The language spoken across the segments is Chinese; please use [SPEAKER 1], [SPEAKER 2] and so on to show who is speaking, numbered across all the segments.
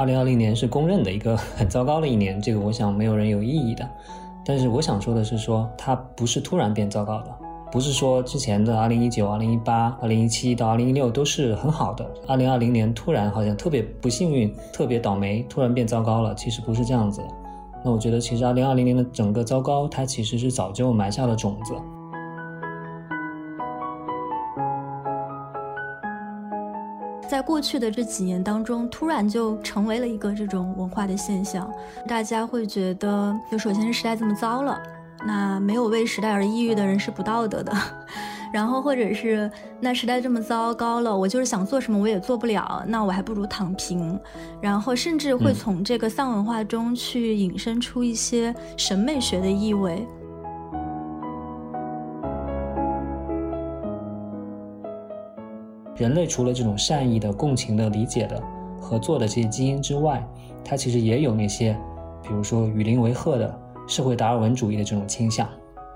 [SPEAKER 1] 二零二零年是公认的一个很糟糕的一年，这个我想没有人有异议的。但是我想说的是，说它不是突然变糟糕的，不是说之前的二零一九、二零一八、二零一七到二零一六都是很好的，二零二零年突然好像特别不幸运、特别倒霉，突然变糟糕了。其实不是这样子。那我觉得，其实二零二零年的整个糟糕，它其实是早就埋下了种子。
[SPEAKER 2] 过去的这几年当中，突然就成为了一个这种文化的现象。大家会觉得，就首先是时代这么糟了，那没有为时代而抑郁的人是不道德的。然后或者是，那时代这么糟糕了，我就是想做什么我也做不了，那我还不如躺平。然后甚至会从这个丧文化中去引申出一些审美学的意味。
[SPEAKER 1] 人类除了这种善意的、共情的、理解的、合作的这些基因之外，它其实也有那些，比如说与邻为壑的社会达尔文主义的这种倾向，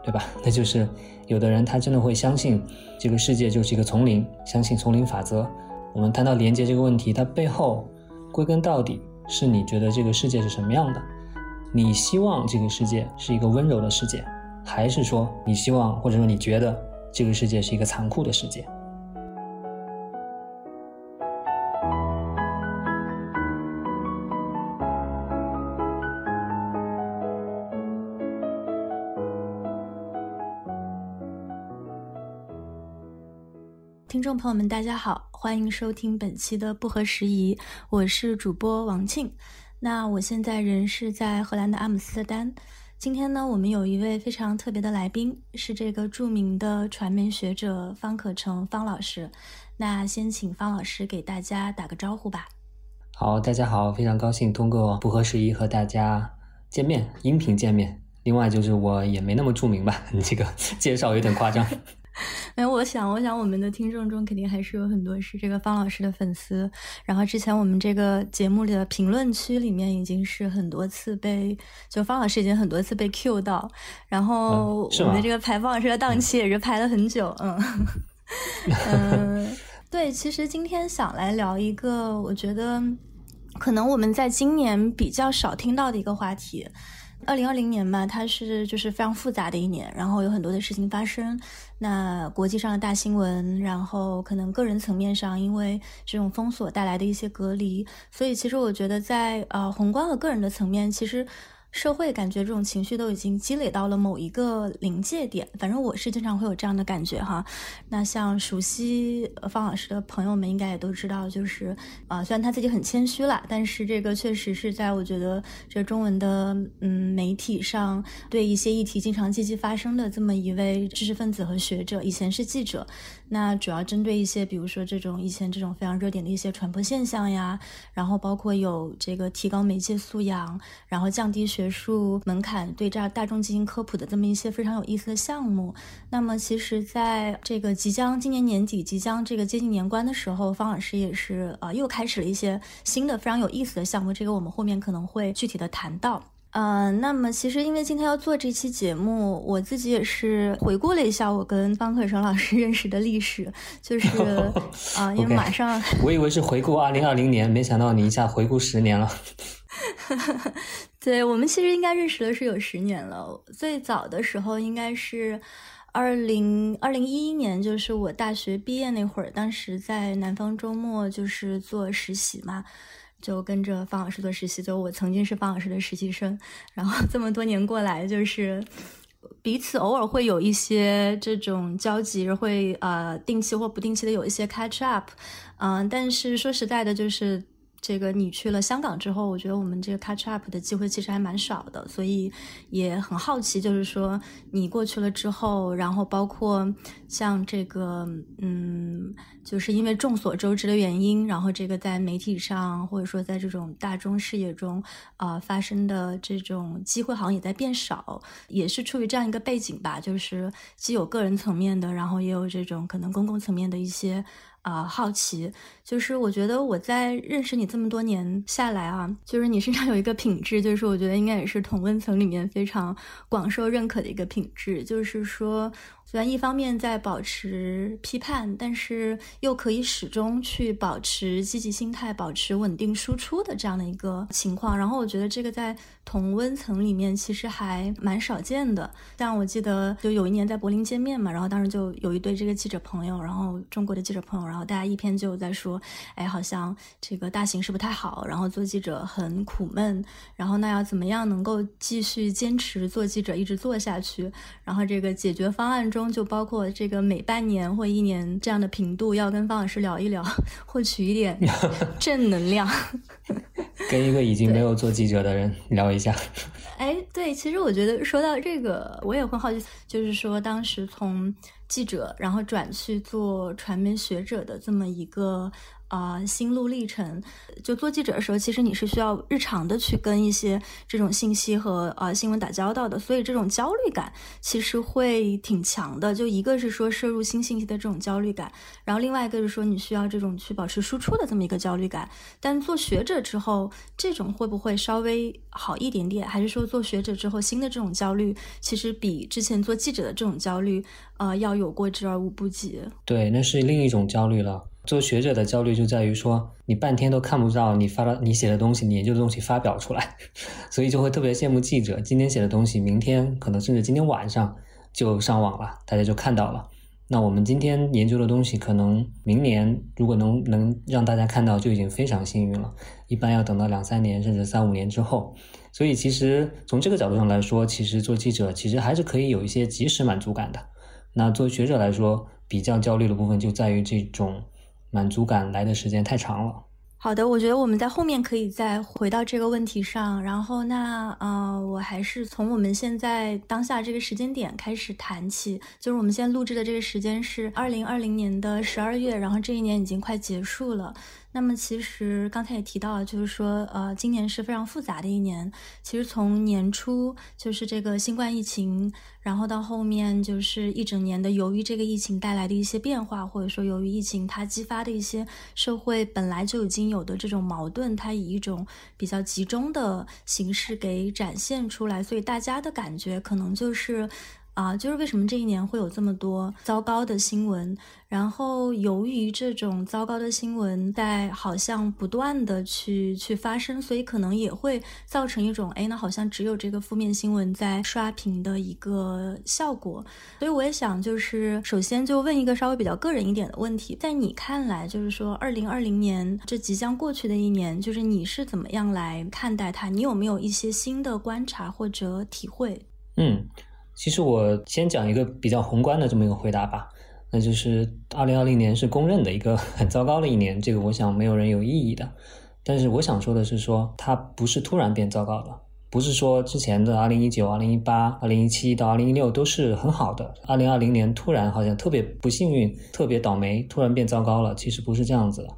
[SPEAKER 1] 对吧？那就是有的人他真的会相信这个世界就是一个丛林，相信丛林法则。我们谈到连接这个问题，它背后归根到底是你觉得这个世界是什么样的？你希望这个世界是一个温柔的世界，还是说你希望或者说你觉得这个世界是一个残酷的世界？
[SPEAKER 2] 听众朋友们，大家好，欢迎收听本期的不合时宜，我是主播王庆。那我现在人是在荷兰的阿姆斯特丹。今天呢，我们有一位非常特别的来宾，是这个著名的传媒学者方可成方老师。那先请方老师给大家打个招呼吧。
[SPEAKER 1] 好，大家好，非常高兴通过不合时宜和大家见面，音频见面。另外就是我也没那么著名吧，你这个介绍有点夸张。
[SPEAKER 2] 哎，我想，我想我们的听众中肯定还是有很多是这个方老师的粉丝。然后之前我们这个节目里的评论区里面已经是很多次被，就方老师已经很多次被 Q 到。然后我们的这个排方老师的档期也是排了很久。嗯嗯，对，其实今天想来聊一个，我觉得可能我们在今年比较少听到的一个话题。二零二零年嘛，它是就是非常复杂的一年，然后有很多的事情发生。那国际上的大新闻，然后可能个人层面上，因为这种封锁带来的一些隔离，所以其实我觉得在呃宏观和个人的层面，其实。社会感觉这种情绪都已经积累到了某一个临界点，反正我是经常会有这样的感觉哈。那像熟悉方老师的朋友们应该也都知道，就是啊，虽然他自己很谦虚了，但是这个确实是在我觉得这中文的嗯媒体上对一些议题经常积极发声的这么一位知识分子和学者，以前是记者。那主要针对一些，比如说这种以前这种非常热点的一些传播现象呀，然后包括有这个提高媒介素养，然后降低学术门槛，对这大众进行科普的这么一些非常有意思的项目。那么其实在这个即将今年年底即将这个接近年关的时候，方老师也是呃又开始了一些新的非常有意思的项目，这个我们后面可能会具体的谈到。嗯，那么其实因为今天要做这期节目，我自己也是回顾了一下我跟方可成老师 认识的历史，就是 啊，因为马上
[SPEAKER 1] 我以为是回顾二零二零年，没想到你一下回顾十年了。
[SPEAKER 2] 对我们其实应该认识的是有十年了，最早的时候应该是二零二零一一年，就是我大学毕业那会儿，当时在南方周末就是做实习嘛。就跟着方老师做实习，就我曾经是方老师的实习生，然后这么多年过来，就是彼此偶尔会有一些这种交集，会呃定期或不定期的有一些 catch up，嗯，但是说实在的，就是。这个你去了香港之后，我觉得我们这个 catch up 的机会其实还蛮少的，所以也很好奇，就是说你过去了之后，然后包括像这个，嗯，就是因为众所周知的原因，然后这个在媒体上或者说在这种大众视野中，呃，发生的这种机会好像也在变少，也是出于这样一个背景吧，就是既有个人层面的，然后也有这种可能公共层面的一些。啊，好奇，就是我觉得我在认识你这么多年下来啊，就是你身上有一个品质，就是我觉得应该也是同温层里面非常广受认可的一个品质，就是说。虽然一方面在保持批判，但是又可以始终去保持积极心态、保持稳定输出的这样的一个情况。然后我觉得这个在同温层里面其实还蛮少见的。像我记得就有一年在柏林见面嘛，然后当时就有一对这个记者朋友，然后中国的记者朋友，然后大家一篇就在说，哎，好像这个大形势不太好，然后做记者很苦闷，然后那要怎么样能够继续坚持做记者一直做下去？然后这个解决方案中。就包括这个每半年或一年这样的频度，要跟方老师聊一聊，获取一点 正能量。
[SPEAKER 1] 跟一个已经没有做记者的人聊一下。
[SPEAKER 2] 哎，对，其实我觉得说到这个，我也会好奇，就是说当时从记者然后转去做传媒学者的这么一个。啊，心路历程，就做记者的时候，其实你是需要日常的去跟一些这种信息和啊新闻打交道的，所以这种焦虑感其实会挺强的。就一个是说摄入新信息的这种焦虑感，然后另外一个是说你需要这种去保持输出的这么一个焦虑感。但做学者之后，这种会不会稍微好一点点？还是说做学者之后，新的这种焦虑其实比之前做记者的这种焦虑，呃，要有过之而无不及？
[SPEAKER 1] 对，那是另一种焦虑了。做学者的焦虑就在于说，你半天都看不到你发的、你写的东西、你研究的东西发表出来，所以就会特别羡慕记者。今天写的东西，明天可能甚至今天晚上就上网了，大家就看到了。那我们今天研究的东西，可能明年如果能能让大家看到，就已经非常幸运了。一般要等到两三年甚至三五年之后。所以其实从这个角度上来说，其实做记者其实还是可以有一些及时满足感的。那作为学者来说，比较焦虑的部分就在于这种。满足感来的时间太长了。
[SPEAKER 2] 好的，我觉得我们在后面可以再回到这个问题上。然后，那呃，我还是从我们现在当下这个时间点开始谈起。就是我们现在录制的这个时间是二零二零年的十二月，然后这一年已经快结束了。那么其实刚才也提到了，就是说，呃，今年是非常复杂的一年。其实从年初就是这个新冠疫情，然后到后面就是一整年的，由于这个疫情带来的一些变化，或者说由于疫情它激发的一些社会本来就已经有的这种矛盾，它以一种比较集中的形式给展现出来，所以大家的感觉可能就是。啊，就是为什么这一年会有这么多糟糕的新闻？然后由于这种糟糕的新闻在好像不断的去去发生，所以可能也会造成一种，哎，那好像只有这个负面新闻在刷屏的一个效果。所以我也想，就是首先就问一个稍微比较个人一点的问题，在你看来，就是说二零二零年这即将过去的一年，就是你是怎么样来看待它？你有没有一些新的观察或者体会？
[SPEAKER 1] 嗯。其实我先讲一个比较宏观的这么一个回答吧，那就是二零二零年是公认的一个 很糟糕的一年，这个我想没有人有异议的。但是我想说的是，说它不是突然变糟糕的，不是说之前的二零一九、二零一八、二零一七到二零一六都是很好的，二零二零年突然好像特别不幸运、特别倒霉，突然变糟糕了。其实不是这样子的。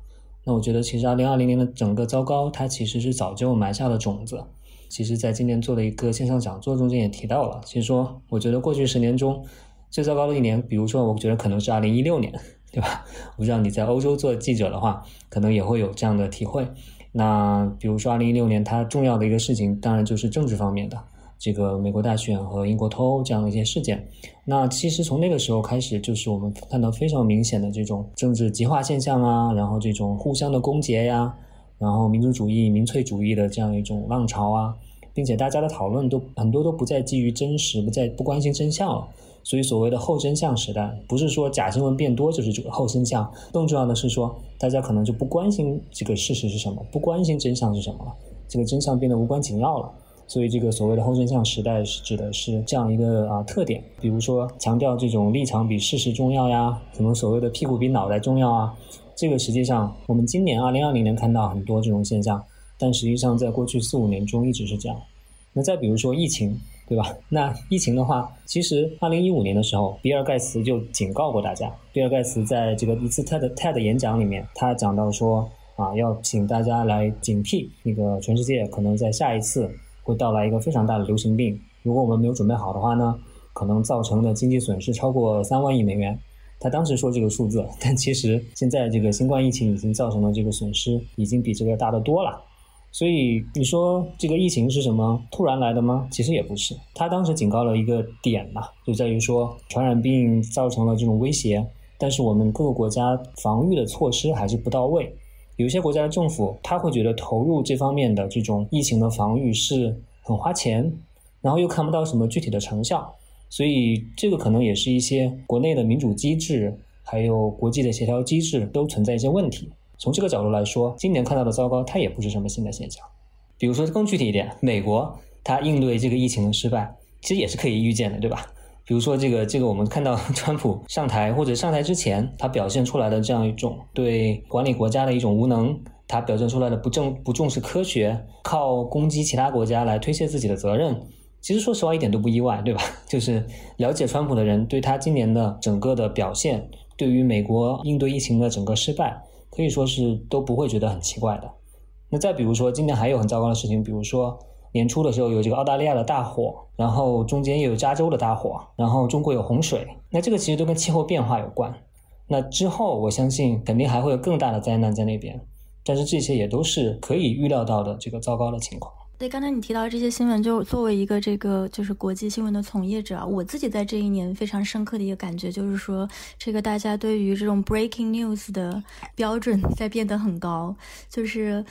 [SPEAKER 1] 那我觉得，其实二零二零年的整个糟糕，它其实是早就埋下了种子。其实，在今年做的一个线上讲座中间也提到了，其实说，我觉得过去十年中最糟糕的一年，比如说，我觉得可能是二零一六年，对吧？我不知道你在欧洲做记者的话，可能也会有这样的体会。那比如说二零一六年，它重要的一个事情，当然就是政治方面的，这个美国大选和英国脱欧这样的一些事件。那其实从那个时候开始，就是我们看到非常明显的这种政治极化现象啊，然后这种互相的攻讦呀。然后民族主义、民粹主义的这样一种浪潮啊，并且大家的讨论都很多都不再基于真实，不再不关心真相了。所以所谓的后真相时代，不是说假新闻变多就是这个后真相，更重要的是说大家可能就不关心这个事实是什么，不关心真相是什么了，这个真相变得无关紧要了。所以这个所谓的后真相时代是指的是这样一个啊特点，比如说强调这种立场比事实重要呀，什么所谓的屁股比脑袋重要啊。这个实际上，我们今年二零二零年看到很多这种现象，但实际上在过去四五年中一直是这样。那再比如说疫情，对吧？那疫情的话，其实二零一五年的时候，比尔盖茨就警告过大家。比尔盖茨在这个一次 TED TED 演讲里面，他讲到说啊，要请大家来警惕那个全世界可能在下一次会到来一个非常大的流行病。如果我们没有准备好的话呢，可能造成的经济损失超过三万亿美元。他当时说这个数字，但其实现在这个新冠疫情已经造成的这个损失已经比这个大得多了。所以你说这个疫情是什么突然来的吗？其实也不是，他当时警告了一个点嘛，就在于说传染病造成了这种威胁，但是我们各个国家防御的措施还是不到位。有些国家的政府他会觉得投入这方面的这种疫情的防御是很花钱，然后又看不到什么具体的成效。所以，这个可能也是一些国内的民主机制，还有国际的协调机制都存在一些问题。从这个角度来说，今年看到的糟糕，它也不是什么新的现象。比如说更具体一点，美国它应对这个疫情的失败，其实也是可以预见的，对吧？比如说这个这个，我们看到 川普上台或者上台之前，他表现出来的这样一种对管理国家的一种无能，他表现出来的不正不重视科学，靠攻击其他国家来推卸自己的责任。其实说实话一点都不意外，对吧？就是了解川普的人对他今年的整个的表现，对于美国应对疫情的整个失败，可以说是都不会觉得很奇怪的。那再比如说，今年还有很糟糕的事情，比如说年初的时候有这个澳大利亚的大火，然后中间又有加州的大火，然后中国有洪水，那这个其实都跟气候变化有关。那之后我相信肯定还会有更大的灾难在那边，但是这些也都是可以预料到的这个糟糕的情况。
[SPEAKER 2] 对，刚才你提到这些新闻，就作为一个这个就是国际新闻的从业者啊，我自己在这一年非常深刻的一个感觉就是说，这个大家对于这种 breaking news 的标准在变得很高。就是，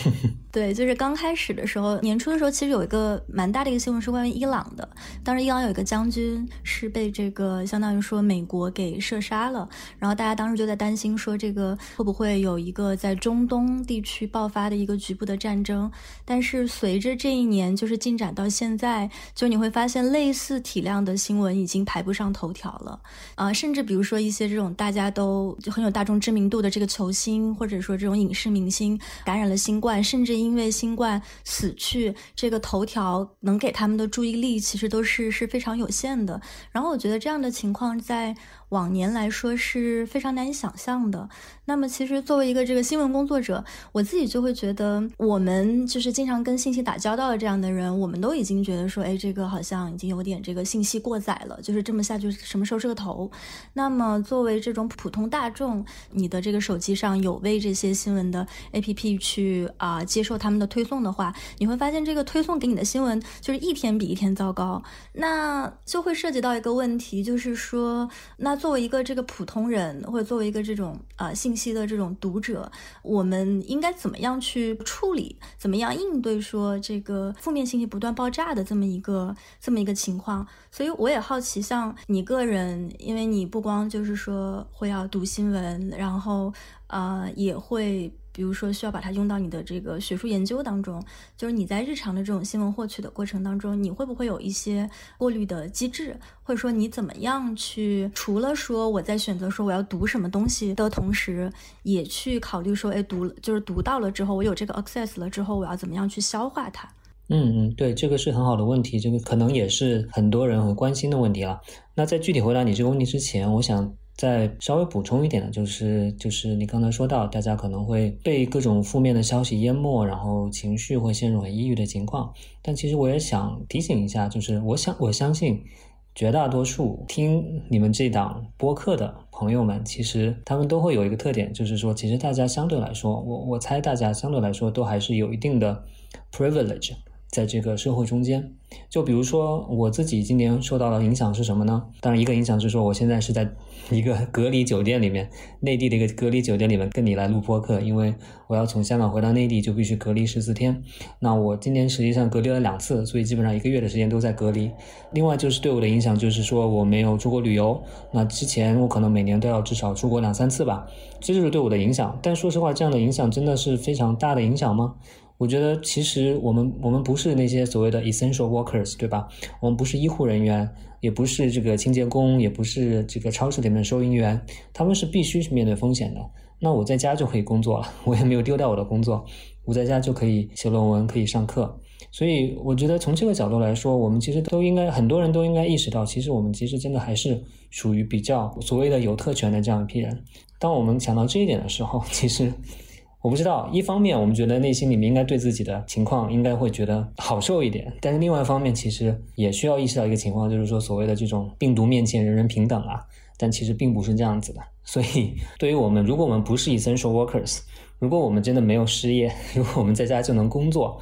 [SPEAKER 2] 对，就是刚开始的时候，年初的时候，其实有一个蛮大的一个新闻是关于伊朗的。当时伊朗有一个将军是被这个相当于说美国给射杀了，然后大家当时就在担心说，这个会不会有一个在中东地区爆发的一个局部的战争？但是随随着这一年就是进展到现在，就你会发现类似体量的新闻已经排不上头条了啊！甚至比如说一些这种大家都就很有大众知名度的这个球星，或者说这种影视明星感染了新冠，甚至因为新冠死去，这个头条能给他们的注意力其实都是是非常有限的。然后我觉得这样的情况在。往年来说是非常难以想象的。那么，其实作为一个这个新闻工作者，我自己就会觉得，我们就是经常跟信息打交道的这样的人，我们都已经觉得说，哎，这个好像已经有点这个信息过载了，就是这么下去什么时候是个头？那么，作为这种普通大众，你的这个手机上有为这些新闻的 APP 去啊接受他们的推送的话，你会发现这个推送给你的新闻就是一天比一天糟糕。那就会涉及到一个问题，就是说，那作为一个这个普通人，或者作为一个这种啊信息的这种读者，我们应该怎么样去处理？怎么样应对说这个负面信息不断爆炸的这么一个这么一个情况？所以我也好奇，像你个人，因为你不光就是说会要读新闻，然后啊也会。比如说，需要把它用到你的这个学术研究当中，就是你在日常的这种新闻获取的过程当中，你会不会有一些过滤的机制，或者说你怎么样去，除了说我在选择说我要读什么东西的同时，也去考虑说，哎，读就是读到了之后，我有这个 access 了之后，我要怎么样去消化它？
[SPEAKER 1] 嗯嗯，对，这个是很好的问题，这个可能也是很多人很关心的问题了。那在具体回答你这个问题之前，我想。再稍微补充一点呢，就是就是你刚才说到，大家可能会被各种负面的消息淹没，然后情绪会陷入很抑郁的情况。但其实我也想提醒一下，就是我想我相信绝大多数听你们这档播客的朋友们，其实他们都会有一个特点，就是说，其实大家相对来说，我我猜大家相对来说都还是有一定的 privilege。在这个社会中间，就比如说我自己今年受到的影响是什么呢？当然，一个影响是说我现在是在一个 隔离酒店里面，内地的一个隔离酒店里面跟你来录播客，因为我要从香港回到内地就必须隔离十四天。那我今年实际上隔离了两次，所以基本上一个月的时间都在隔离。另外就是对我的影响就是说我没有出国旅游，那之前我可能每年都要至少出国两三次吧，这就是对我的影响。但说实话，这样的影响真的是非常大的影响吗？我觉得其实我们我们不是那些所谓的 essential workers，对吧？我们不是医护人员，也不是这个清洁工，也不是这个超市里面的收银员，他们是必须去面对风险的。那我在家就可以工作了，我也没有丢掉我的工作，我在家就可以写论文，可以上课。所以我觉得从这个角度来说，我们其实都应该很多人都应该意识到，其实我们其实真的还是属于比较所谓的有特权的这样一批人。当我们想到这一点的时候，其实。我不知道，一方面我们觉得内心里面应该对自己的情况应该会觉得好受一点，但是另外一方面其实也需要意识到一个情况，就是说所谓的这种病毒面前人人平等啊，但其实并不是这样子的。所以，对于我们，如果我们不是 essential workers，如果我们真的没有失业，如果我们在家就能工作，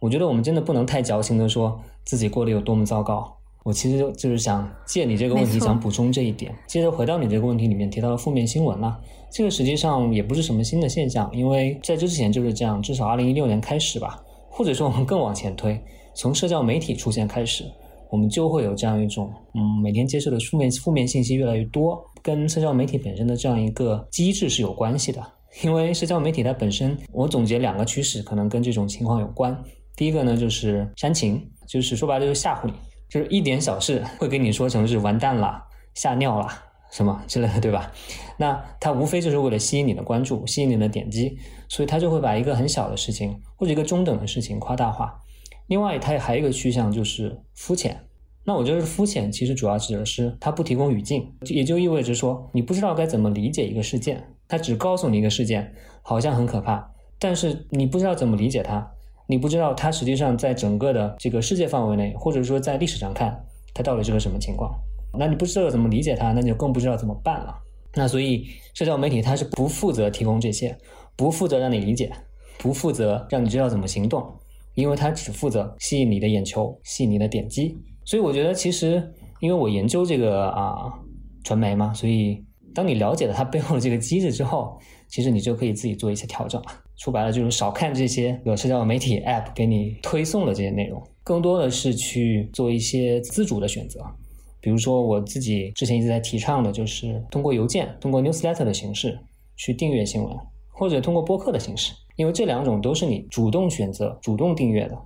[SPEAKER 1] 我觉得我们真的不能太矫情的说自己过得有多么糟糕。我其实就就是想借你这个问题，想补充这一点。接着回到你这个问题里面提到的负面新闻了，这个实际上也不是什么新的现象，因为在这之前就是这样，至少二零一六年开始吧，或者说我们更往前推，从社交媒体出现开始，我们就会有这样一种，嗯，每天接受的负面负面信息越来越多，跟社交媒体本身的这样一个机制是有关系的。因为社交媒体它本身，我总结两个趋势，可能跟这种情况有关。第一个呢，就是煽情，就是说白了就是吓唬你。就是一点小事会跟你说成是完蛋了、吓尿了什么之类的，对吧？那他无非就是为了吸引你的关注、吸引你的点击，所以他就会把一个很小的事情或者一个中等的事情夸大化。另外，它还有一个趋向就是肤浅。那我觉得肤浅其实主要指的是它不提供语境，也就意味着说你不知道该怎么理解一个事件，它只告诉你一个事件好像很可怕，但是你不知道怎么理解它。你不知道它实际上在整个的这个世界范围内，或者说在历史上看，它到底是个什么情况？那你不知道怎么理解它，那你就更不知道怎么办了。那所以社交媒体它是不负责提供这些，不负责让你理解，不负责让你知道怎么行动，因为它只负责吸引你的眼球，吸引你的点击。所以我觉得其实，因为我研究这个啊传媒嘛，所以当你了解了它背后的这个机制之后，其实你就可以自己做一些调整了。说白了就是少看这些有社交媒体 App 给你推送的这些内容，更多的是去做一些自主的选择。比如说我自己之前一直在提倡的，就是通过邮件、通过 Newsletter 的形式去订阅新闻，或者通过播客的形式，因为这两种都是你主动选择、主动订阅的，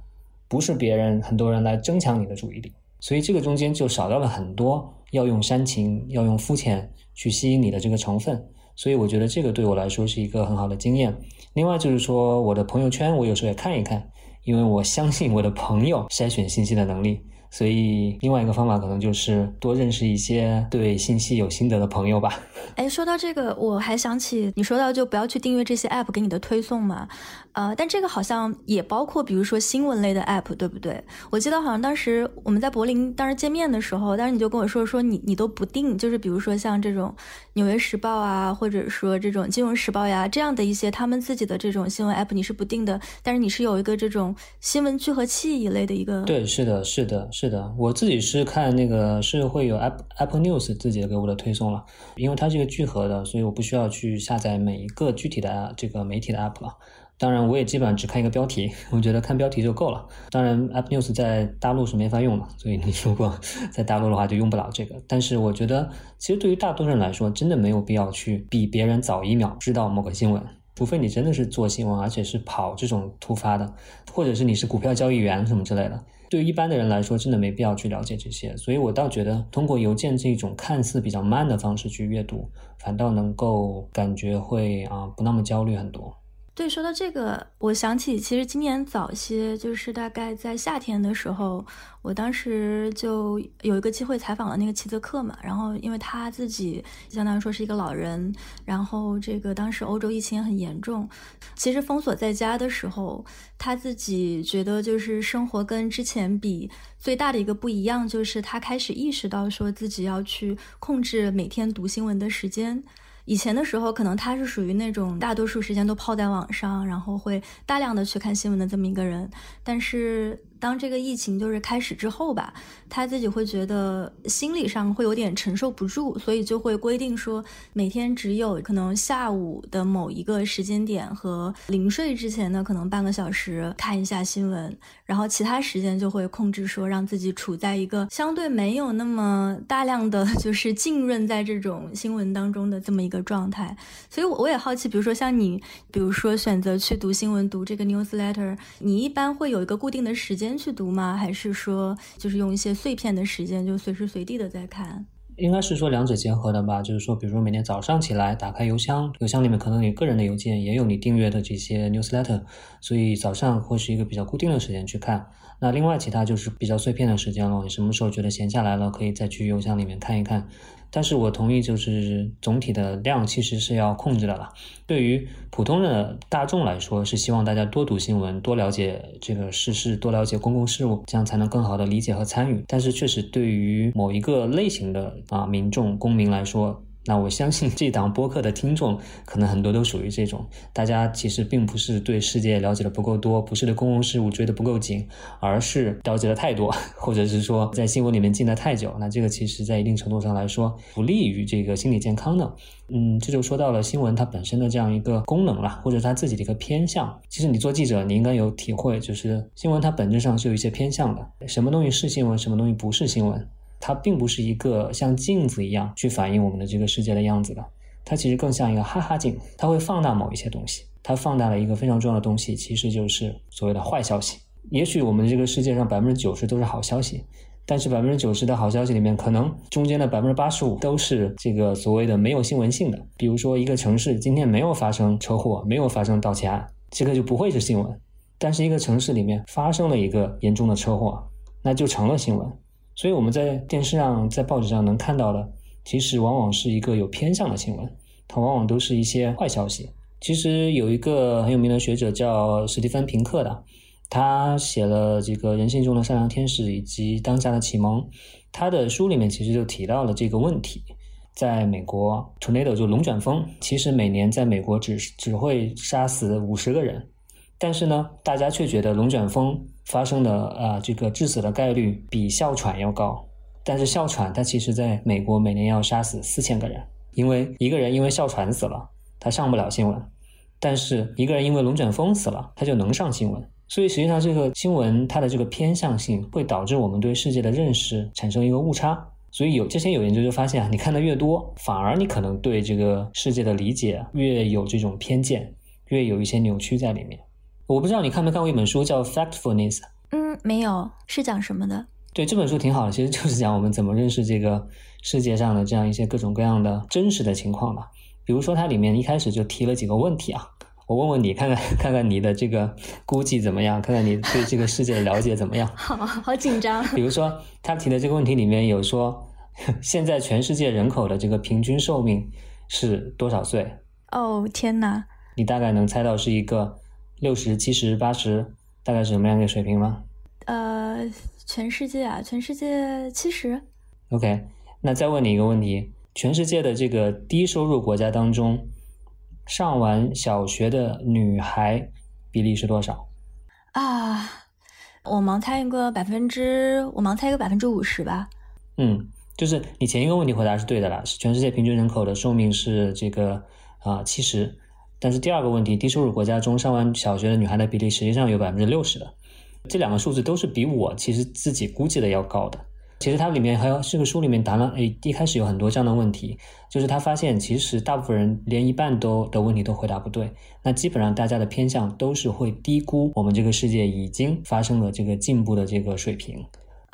[SPEAKER 1] 不是别人很多人来争抢你的注意力。所以这个中间就少掉了很多要用煽情、要用肤浅去吸引你的这个成分。所以我觉得这个对我来说是一个很好的经验。另外就是说，我的朋友圈我有时候也看一看，因为我相信我的朋友筛选信息的能力。所以，另外一个方法可能就是多认识一些对信息有心得的朋友吧。
[SPEAKER 2] 哎，说到这个，我还想起你说到就不要去订阅这些 app 给你的推送嘛。呃，但这个好像也包括，比如说新闻类的 app，对不对？我记得好像当时我们在柏林当时见面的时候，当时你就跟我说说你你都不定，就是比如说像这种纽约时报啊，或者说这种金融时报呀这样的一些他们自己的这种新闻 app，你是不定的。但是你是有一个这种新闻聚合器一类的一个。
[SPEAKER 1] 对，是的，是的，是是的。我自己是看那个是会有 Apple Apple News 自己给我的推送了，因为它是一个聚合的，所以我不需要去下载每一个具体的这个媒体的 app 了。当然，我也基本上只看一个标题，我觉得看标题就够了。当然，Apple News 在大陆是没法用的，所以你如果 在大陆的话就用不了这个。但是我觉得，其实对于大多数人来说，真的没有必要去比别人早一秒知道某个新闻，除非你真的是做新闻，而且是跑这种突发的，或者是你是股票交易员什么之类的。对一般的人来说，真的没必要去了解这些。所以我倒觉得，通过邮件这种看似比较慢的方式去阅读，反倒能够感觉会啊不那么焦虑很多。
[SPEAKER 2] 对，说到这个，我想起其实今年早些，就是大概在夏天的时候，我当时就有一个机会采访了那个齐泽克嘛。然后，因为他自己相当于说是一个老人，然后这个当时欧洲疫情也很严重，其实封锁在家的时候，他自己觉得就是生活跟之前比最大的一个不一样，就是他开始意识到说自己要去控制每天读新闻的时间。以前的时候，可能他是属于那种大多数时间都泡在网上，然后会大量的去看新闻的这么一个人，但是。当这个疫情就是开始之后吧，他自己会觉得心理上会有点承受不住，所以就会规定说，每天只有可能下午的某一个时间点和临睡之前的可能半个小时看一下新闻，然后其他时间就会控制说，让自己处在一个相对没有那么大量的就是浸润在这种新闻当中的这么一个状态。所以，我我也好奇，比如说像你，比如说选择去读新闻、读这个 newsletter，你一般会有一个固定的时间。去读吗？还是说就是用一些碎片的时间，就随时随地的在看？
[SPEAKER 1] 应该是说两者结合的吧。就是说，比如说每天早上起来打开邮箱，邮箱里面可能你个人的邮件，也有你订阅的这些 newsletter，所以早上会是一个比较固定的时间去看。那另外其他就是比较碎片的时间了。你什么时候觉得闲下来了，可以再去邮箱里面看一看。但是我同意，就是总体的量其实是要控制的了。对于普通的大众来说，是希望大家多读新闻，多了解这个世事，多了解公共事务，这样才能更好的理解和参与。但是确实，对于某一个类型的啊民众公民来说，那我相信这档播客的听众可能很多都属于这种，大家其实并不是对世界了解的不够多，不是对公共事务追得不够紧，而是了解的太多，或者是说在新闻里面浸得太久。那这个其实在一定程度上来说不利于这个心理健康的。嗯，这就说到了新闻它本身的这样一个功能了，或者它自己的一个偏向。其实你做记者，你应该有体会，就是新闻它本质上是有一些偏向的，什么东西是新闻，什么东西不是新闻。它并不是一个像镜子一样去反映我们的这个世界的样子的，它其实更像一个哈哈镜，它会放大某一些东西。它放大了一个非常重要的东西，其实就是所谓的坏消息。也许我们这个世界上百分之九十都是好消息，但是百分之九十的好消息里面，可能中间的百分之八十五都是这个所谓的没有新闻性的。比如说，一个城市今天没有发生车祸，没有发生盗窃案，这个就不会是新闻。但是一个城市里面发生了一个严重的车祸，那就成了新闻。所以我们在电视上、在报纸上能看到的，其实往往是一个有偏向的新闻，它往往都是一些坏消息。其实有一个很有名的学者叫史蒂芬·平克的，他写了这个《人性中的善良天使》以及《当下的启蒙》，他的书里面其实就提到了这个问题。在美国，tornado 就龙卷风，其实每年在美国只只会杀死五十个人。但是呢，大家却觉得龙卷风发生的啊这个致死的概率比哮喘要高。但是哮喘它其实在美国每年要杀死四千个人，因为一个人因为哮喘死了，他上不了新闻；但是一个人因为龙卷风死了，他就能上新闻。所以实际上这个新闻它的这个偏向性会导致我们对世界的认识产生一个误差。所以有之前有研究就发现啊，你看的越多，反而你可能对这个世界的理解越有这种偏见，越有一些扭曲在里面。我不知道你看没看过一本书叫《Factfulness》？
[SPEAKER 2] 嗯，没有，是讲什么的？
[SPEAKER 1] 对，这本书挺好的，其实就是讲我们怎么认识这个世界上的这样一些各种各样的真实的情况吧。比如说，它里面一开始就提了几个问题啊，我问问你，看看看看你的这个估计怎么样，看看你对这个世界的了解怎么样？
[SPEAKER 2] 好好紧张。
[SPEAKER 1] 比如说，他提的这个问题里面有说，现在全世界人口的这个平均寿命是多少岁？
[SPEAKER 2] 哦，天哪！
[SPEAKER 1] 你大概能猜到是一个？六十七十八十，大概是什么样的水平吗？
[SPEAKER 2] 呃，全世界啊，全世界七十。
[SPEAKER 1] OK，那再问你一个问题：全世界的这个低收入国家当中，上完小学的女孩比例是多少？
[SPEAKER 2] 啊，我盲猜一个百分之，我盲猜一个百分之五十吧。
[SPEAKER 1] 嗯，就是你前一个问题回答是对的啦，是全世界平均人口的寿命是这个啊七十。但是第二个问题，低收入国家中上完小学的女孩的比例实际上有百分之六十的，这两个数字都是比我其实自己估计的要高的。其实它里面还有这个书里面答了，哎，一开始有很多这样的问题，就是他发现其实大部分人连一半都的问题都回答不对，那基本上大家的偏向都是会低估我们这个世界已经发生了这个进步的这个水平。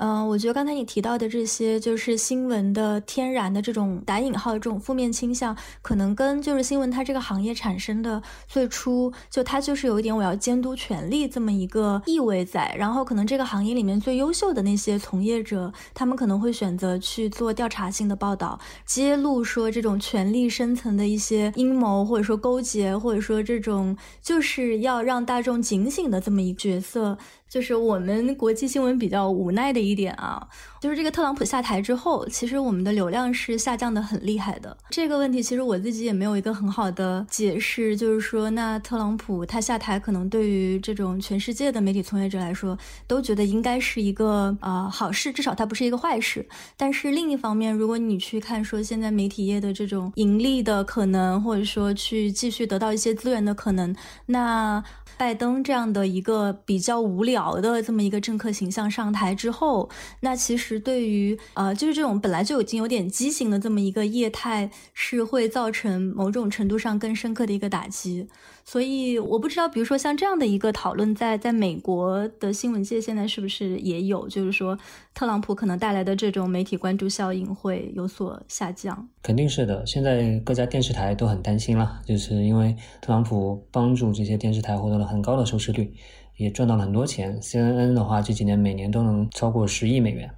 [SPEAKER 2] 嗯，我觉得刚才你提到的这些，就是新闻的天然的这种打引号的这种负面倾向，可能跟就是新闻它这个行业产生的最初就它就是有一点我要监督权力这么一个意味在，然后可能这个行业里面最优秀的那些从业者，他们可能会选择去做调查性的报道，揭露说这种权力深层的一些阴谋，或者说勾结，或者说这种就是要让大众警醒的这么一个角色。就是我们国际新闻比较无奈的一点啊，就是这个特朗普下台之后，其实我们的流量是下降的很厉害的。这个问题其实我自己也没有一个很好的解释，就是说，那特朗普他下台，可能对于这种全世界的媒体从业者来说，都觉得应该是一个呃好事，至少它不是一个坏事。但是另一方面，如果你去看说现在媒体业的这种盈利的可能，或者说去继续得到一些资源的可能，那。拜登这样的一个比较无聊的这么一个政客形象上台之后，那其实对于呃，就是这种本来就已经有点畸形的这么一个业态，是会造成某种程度上更深刻的一个打击。所以我不知道，比如说像这样的一个讨论，在在美国的新闻界现在是不是也有？就是说，特朗普可能带来的这种媒体关注效应会有所下降。
[SPEAKER 1] 肯定是的，现在各家电视台都很担心了，就是因为特朗普帮助这些电视台获得了很高的收视率，也赚到了很多钱。CNN 的话，这几年每年都能超过十亿美元。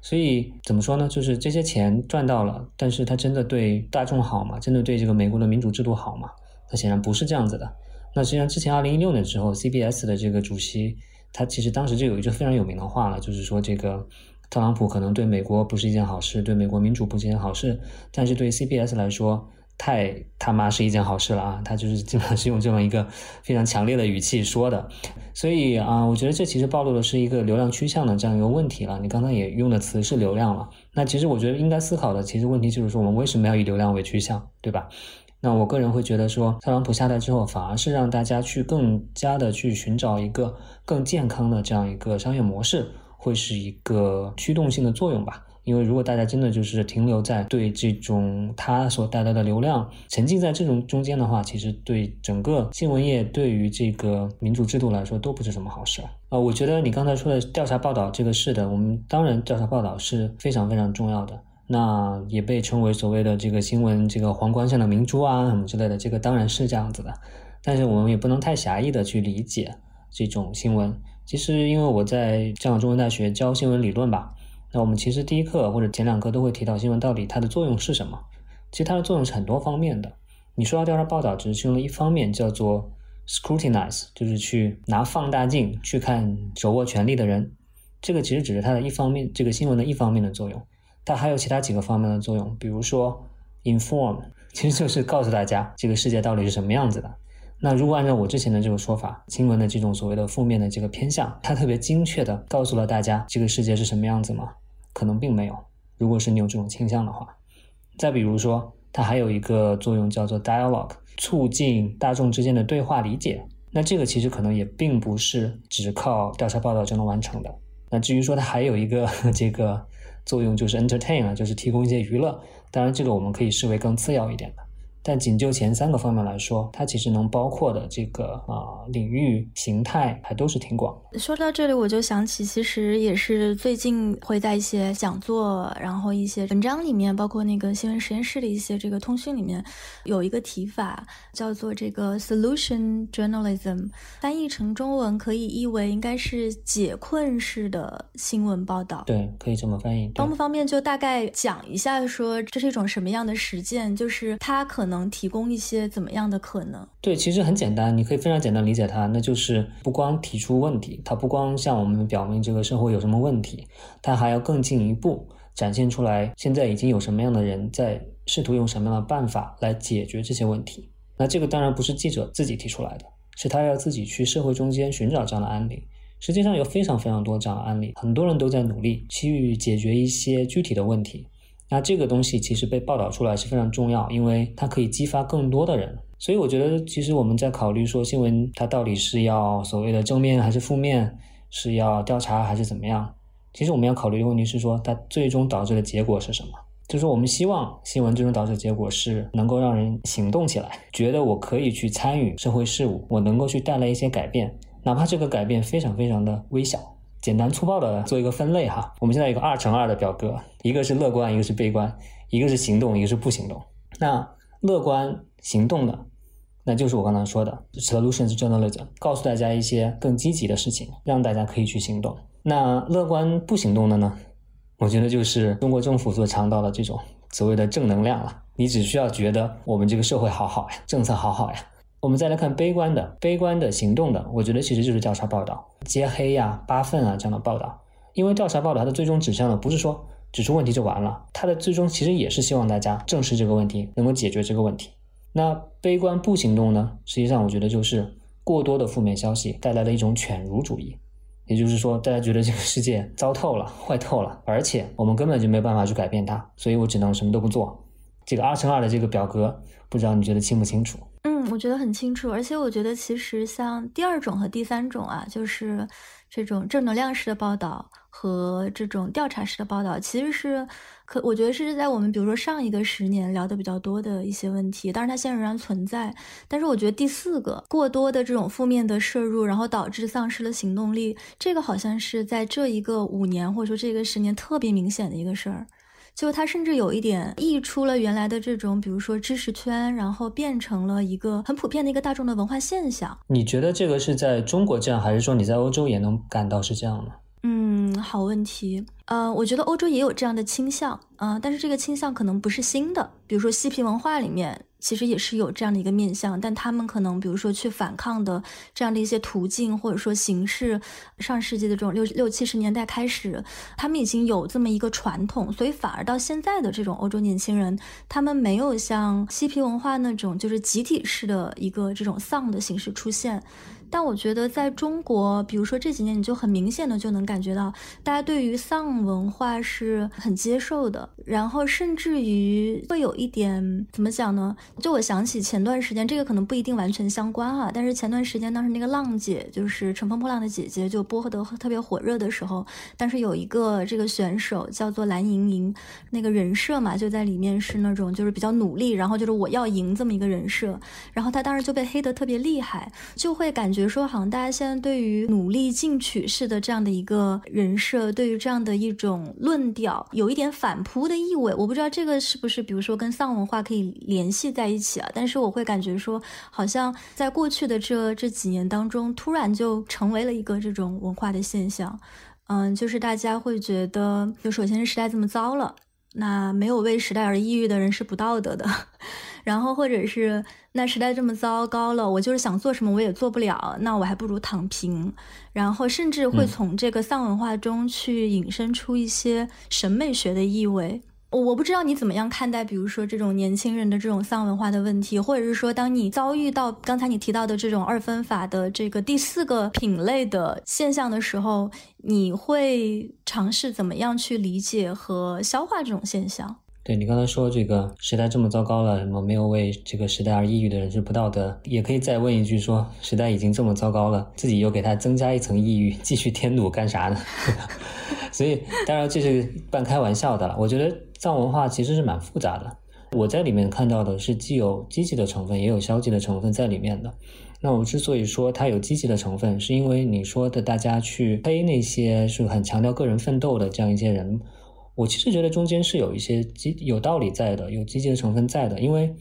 [SPEAKER 1] 所以怎么说呢？就是这些钱赚到了，但是它真的对大众好吗？真的对这个美国的民主制度好吗？那显然不是这样子的。那实际上之前二零一六年之后，CBS 的这个主席，他其实当时就有一句非常有名的话了，就是说这个特朗普可能对美国不是一件好事，对美国民主不是一件好事，但是对 CBS 来说。太他妈是一件好事了啊！他就是基本上是用这么一个非常强烈的语气说的，所以啊，我觉得这其实暴露的是一个流量趋向的这样一个问题了。你刚才也用的词是流量了，那其实我觉得应该思考的其实问题就是说，我们为什么要以流量为趋向，对吧？那我个人会觉得说，特朗普下台之后，反而是让大家去更加的去寻找一个更健康的这样一个商业模式，会是一个驱动性的作用吧。因为如果大家真的就是停留在对这种它所带来的流量沉浸在这种中间的话，其实对整个新闻业对于这个民主制度来说都不是什么好事啊。我觉得你刚才说的调查报道这个是的，我们当然调查报道是非常非常重要的，那也被称为所谓的这个新闻这个皇冠上的明珠啊什么之类的，这个当然是这样子的，但是我们也不能太狭义的去理解这种新闻。其实因为我在香港中文大学教新闻理论吧。那我们其实第一课或者前两课都会提到新闻到底它的作用是什么？其实它的作用是很多方面的。你说到调查报道，只是其中的一方面，叫做 scrutinize，就是去拿放大镜去看手握权力的人。这个其实只是它的一方面，这个新闻的一方面的作用。它还有其他几个方面的作用，比如说 inform，其实就是告诉大家这个世界到底是什么样子的。那如果按照我之前的这个说法，新闻的这种所谓的负面的这个偏向，它特别精确的告诉了大家这个世界是什么样子吗？可能并没有。如果是你有这种倾向的话，再比如说，它还有一个作用叫做 dialogue，促进大众之间的对话理解。那这个其实可能也并不是只靠调查报道就能完成的。那至于说它还有一个 这个作用，就是 entertain 啊，就是提供一些娱乐。当然，这个我们可以视为更次要一点的。但仅就前三个方面来说，它其实能包括的这个啊领域形态还都是挺广的。
[SPEAKER 2] 说到这里，我就想起，其实也是最近会在一些讲座，然后一些文章里面，包括那个新闻实验室的一些这个通讯里面，有一个提法叫做这个 solution journalism，翻译成中文可以译为应该是解困式的新闻报道。
[SPEAKER 1] 对，可以这么翻译。
[SPEAKER 2] 方不方便就大概讲一下，说这是一种什么样的实践？就是它可能。能提供一些怎么样的可能？
[SPEAKER 1] 对，其实很简单，你可以非常简单理解它，那就是不光提出问题，它不光向我们表明这个社会有什么问题，它还要更进一步展现出来，现在已经有什么样的人在试图用什么样的办法来解决这些问题。那这个当然不是记者自己提出来的，是他要自己去社会中间寻找这样的案例。实际上有非常非常多这样的案例，很多人都在努力去解决一些具体的问题。那这个东西其实被报道出来是非常重要，因为它可以激发更多的人。所以我觉得，其实我们在考虑说新闻它到底是要所谓的正面还是负面，是要调查还是怎么样？其实我们要考虑的问题是说，它最终导致的结果是什么？就是说，我们希望新闻最终导致的结果是能够让人行动起来，觉得我可以去参与社会事务，我能够去带来一些改变，哪怕这个改变非常非常的微小。简单粗暴的做一个分类哈，我们现在有个二乘二的表格，一个是乐观，一个是悲观，一个是行动，一个是不行动。那乐观行动的，那就是我刚才说的 solutions journalism，告诉大家一些更积极的事情，让大家可以去行动。那乐观不行动的呢？我觉得就是中国政府所倡导的这种所谓的正能量了。你只需要觉得我们这个社会好好呀，政策好好呀。我们再来看悲观的、悲观的行动的，我觉得其实就是调查报道、揭黑呀、扒粪啊这样的报道。因为调查报道它的最终指向呢，不是说指出问题就完了，它的最终其实也是希望大家正视这个问题，能够解决这个问题。那悲观不行动呢？实际上我觉得就是过多的负面消息带来的一种犬儒主义，也就是说大家觉得这个世界糟透了、坏透了，而且我们根本就没有办法去改变它，所以我只能什么都不做。这个二乘二的这个表格，不知道你觉得清不清楚？
[SPEAKER 2] 嗯，我觉得很清楚，而且我觉得其实像第二种和第三种啊，就是这种正能量式的报道和这种调查式的报道，其实是可我觉得是在我们比如说上一个十年聊的比较多的一些问题，当然它现在仍然存在。但是我觉得第四个过多的这种负面的摄入，然后导致丧失了行动力，这个好像是在这一个五年或者说这个十年特别明显的一个事儿。就它甚至有一点溢出了原来的这种，比如说知识圈，然后变成了一个很普遍的一个大众的文化现象。
[SPEAKER 1] 你觉得这个是在中国这样，还是说你在欧洲也能感到是这样呢？
[SPEAKER 2] 嗯，好问题。呃，我觉得欧洲也有这样的倾向，呃，但是这个倾向可能不是新的。比如说嬉皮文化里面，其实也是有这样的一个面向，但他们可能比如说去反抗的这样的一些途径或者说形式，上世纪的这种六六七十年代开始，他们已经有这么一个传统，所以反而到现在的这种欧洲年轻人，他们没有像嬉皮文化那种就是集体式的一个这种丧的形式出现。但我觉得在中国，比如说这几年，你就很明显的就能感觉到，大家对于丧文化是很接受的，然后甚至于会有一点怎么讲呢？就我想起前段时间，这个可能不一定完全相关哈，但是前段时间当时那个浪姐，就是乘风破浪的姐姐，就播得特别火热的时候，但是有一个这个选手叫做蓝盈莹，那个人设嘛，就在里面是那种就是比较努力，然后就是我要赢这么一个人设，然后她当时就被黑的特别厉害，就会感觉。得说，好像大家现在对于努力进取式的这样的一个人设，对于这样的一种论调，有一点反扑的意味。我不知道这个是不是，比如说跟丧文化可以联系在一起啊？但是我会感觉说，好像在过去的这这几年当中，突然就成为了一个这种文化的现象。嗯，就是大家会觉得，就首先是时代这么糟了，那没有为时代而抑郁的人是不道德的。然后，或者是那时代这么糟糕了，我就是想做什么我也做不了，那我还不如躺平。然后，甚至会从这个丧文化中去引申出一些审美学的意味。我不知道你怎么样看待，比如说这种年轻人的这种丧文化的问题，或者是说，当你遭遇到刚才你提到的这种二分法的这个第四个品类的现象的时候，你会尝试怎么样去理解和消化这种现象？
[SPEAKER 1] 对你刚才说这个时代这么糟糕了，什么没有为这个时代而抑郁的人是不道德，也可以再问一句，说时代已经这么糟糕了，自己又给他增加一层抑郁，继续添堵干啥呢？所以当然这是半开玩笑的了。我觉得藏文化其实是蛮复杂的，我在里面看到的是既有积极的成分，也有消极的成分在里面的。那我之所以说它有积极的成分，是因为你说的大家去黑那些是很强调个人奋斗的这样一些人。我其实觉得中间是有一些积有道理在的，有积极的成分在的。因为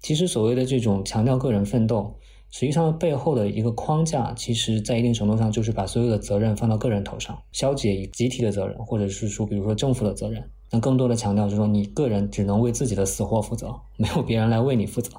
[SPEAKER 1] 其实所谓的这种强调个人奋斗，实际上背后的一个框架，其实在一定程度上就是把所有的责任放到个人头上，消解集体的责任，或者是说，比如说政府的责任。那更多的强调就是说，你个人只能为自己的死活负责，没有别人来为你负责。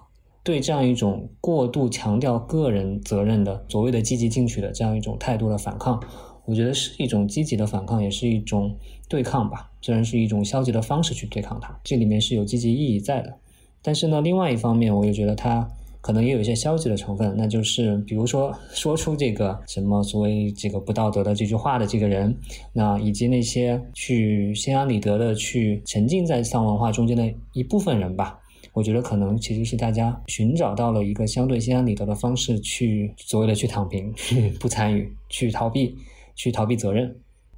[SPEAKER 1] 对这样一种过度强调个人责任的所谓的积极进取的这样一种态度的反抗。我觉得是一种积极的反抗，也是一种对抗吧。虽然是一种消极的方式去对抗它，这里面是有积极意义在的。但是呢，另外一方面，我又觉得它可能也有一些消极的成分，那就是比如说说出这个什么所谓这个不道德的这句话的这个人，那以及那些去心安理得的去沉浸在丧文化中间的一部分人吧。我觉得可能其实是大家寻找到了一个相对心安理得的方式，去所谓的去躺平、不参与、去逃避。去逃避责任，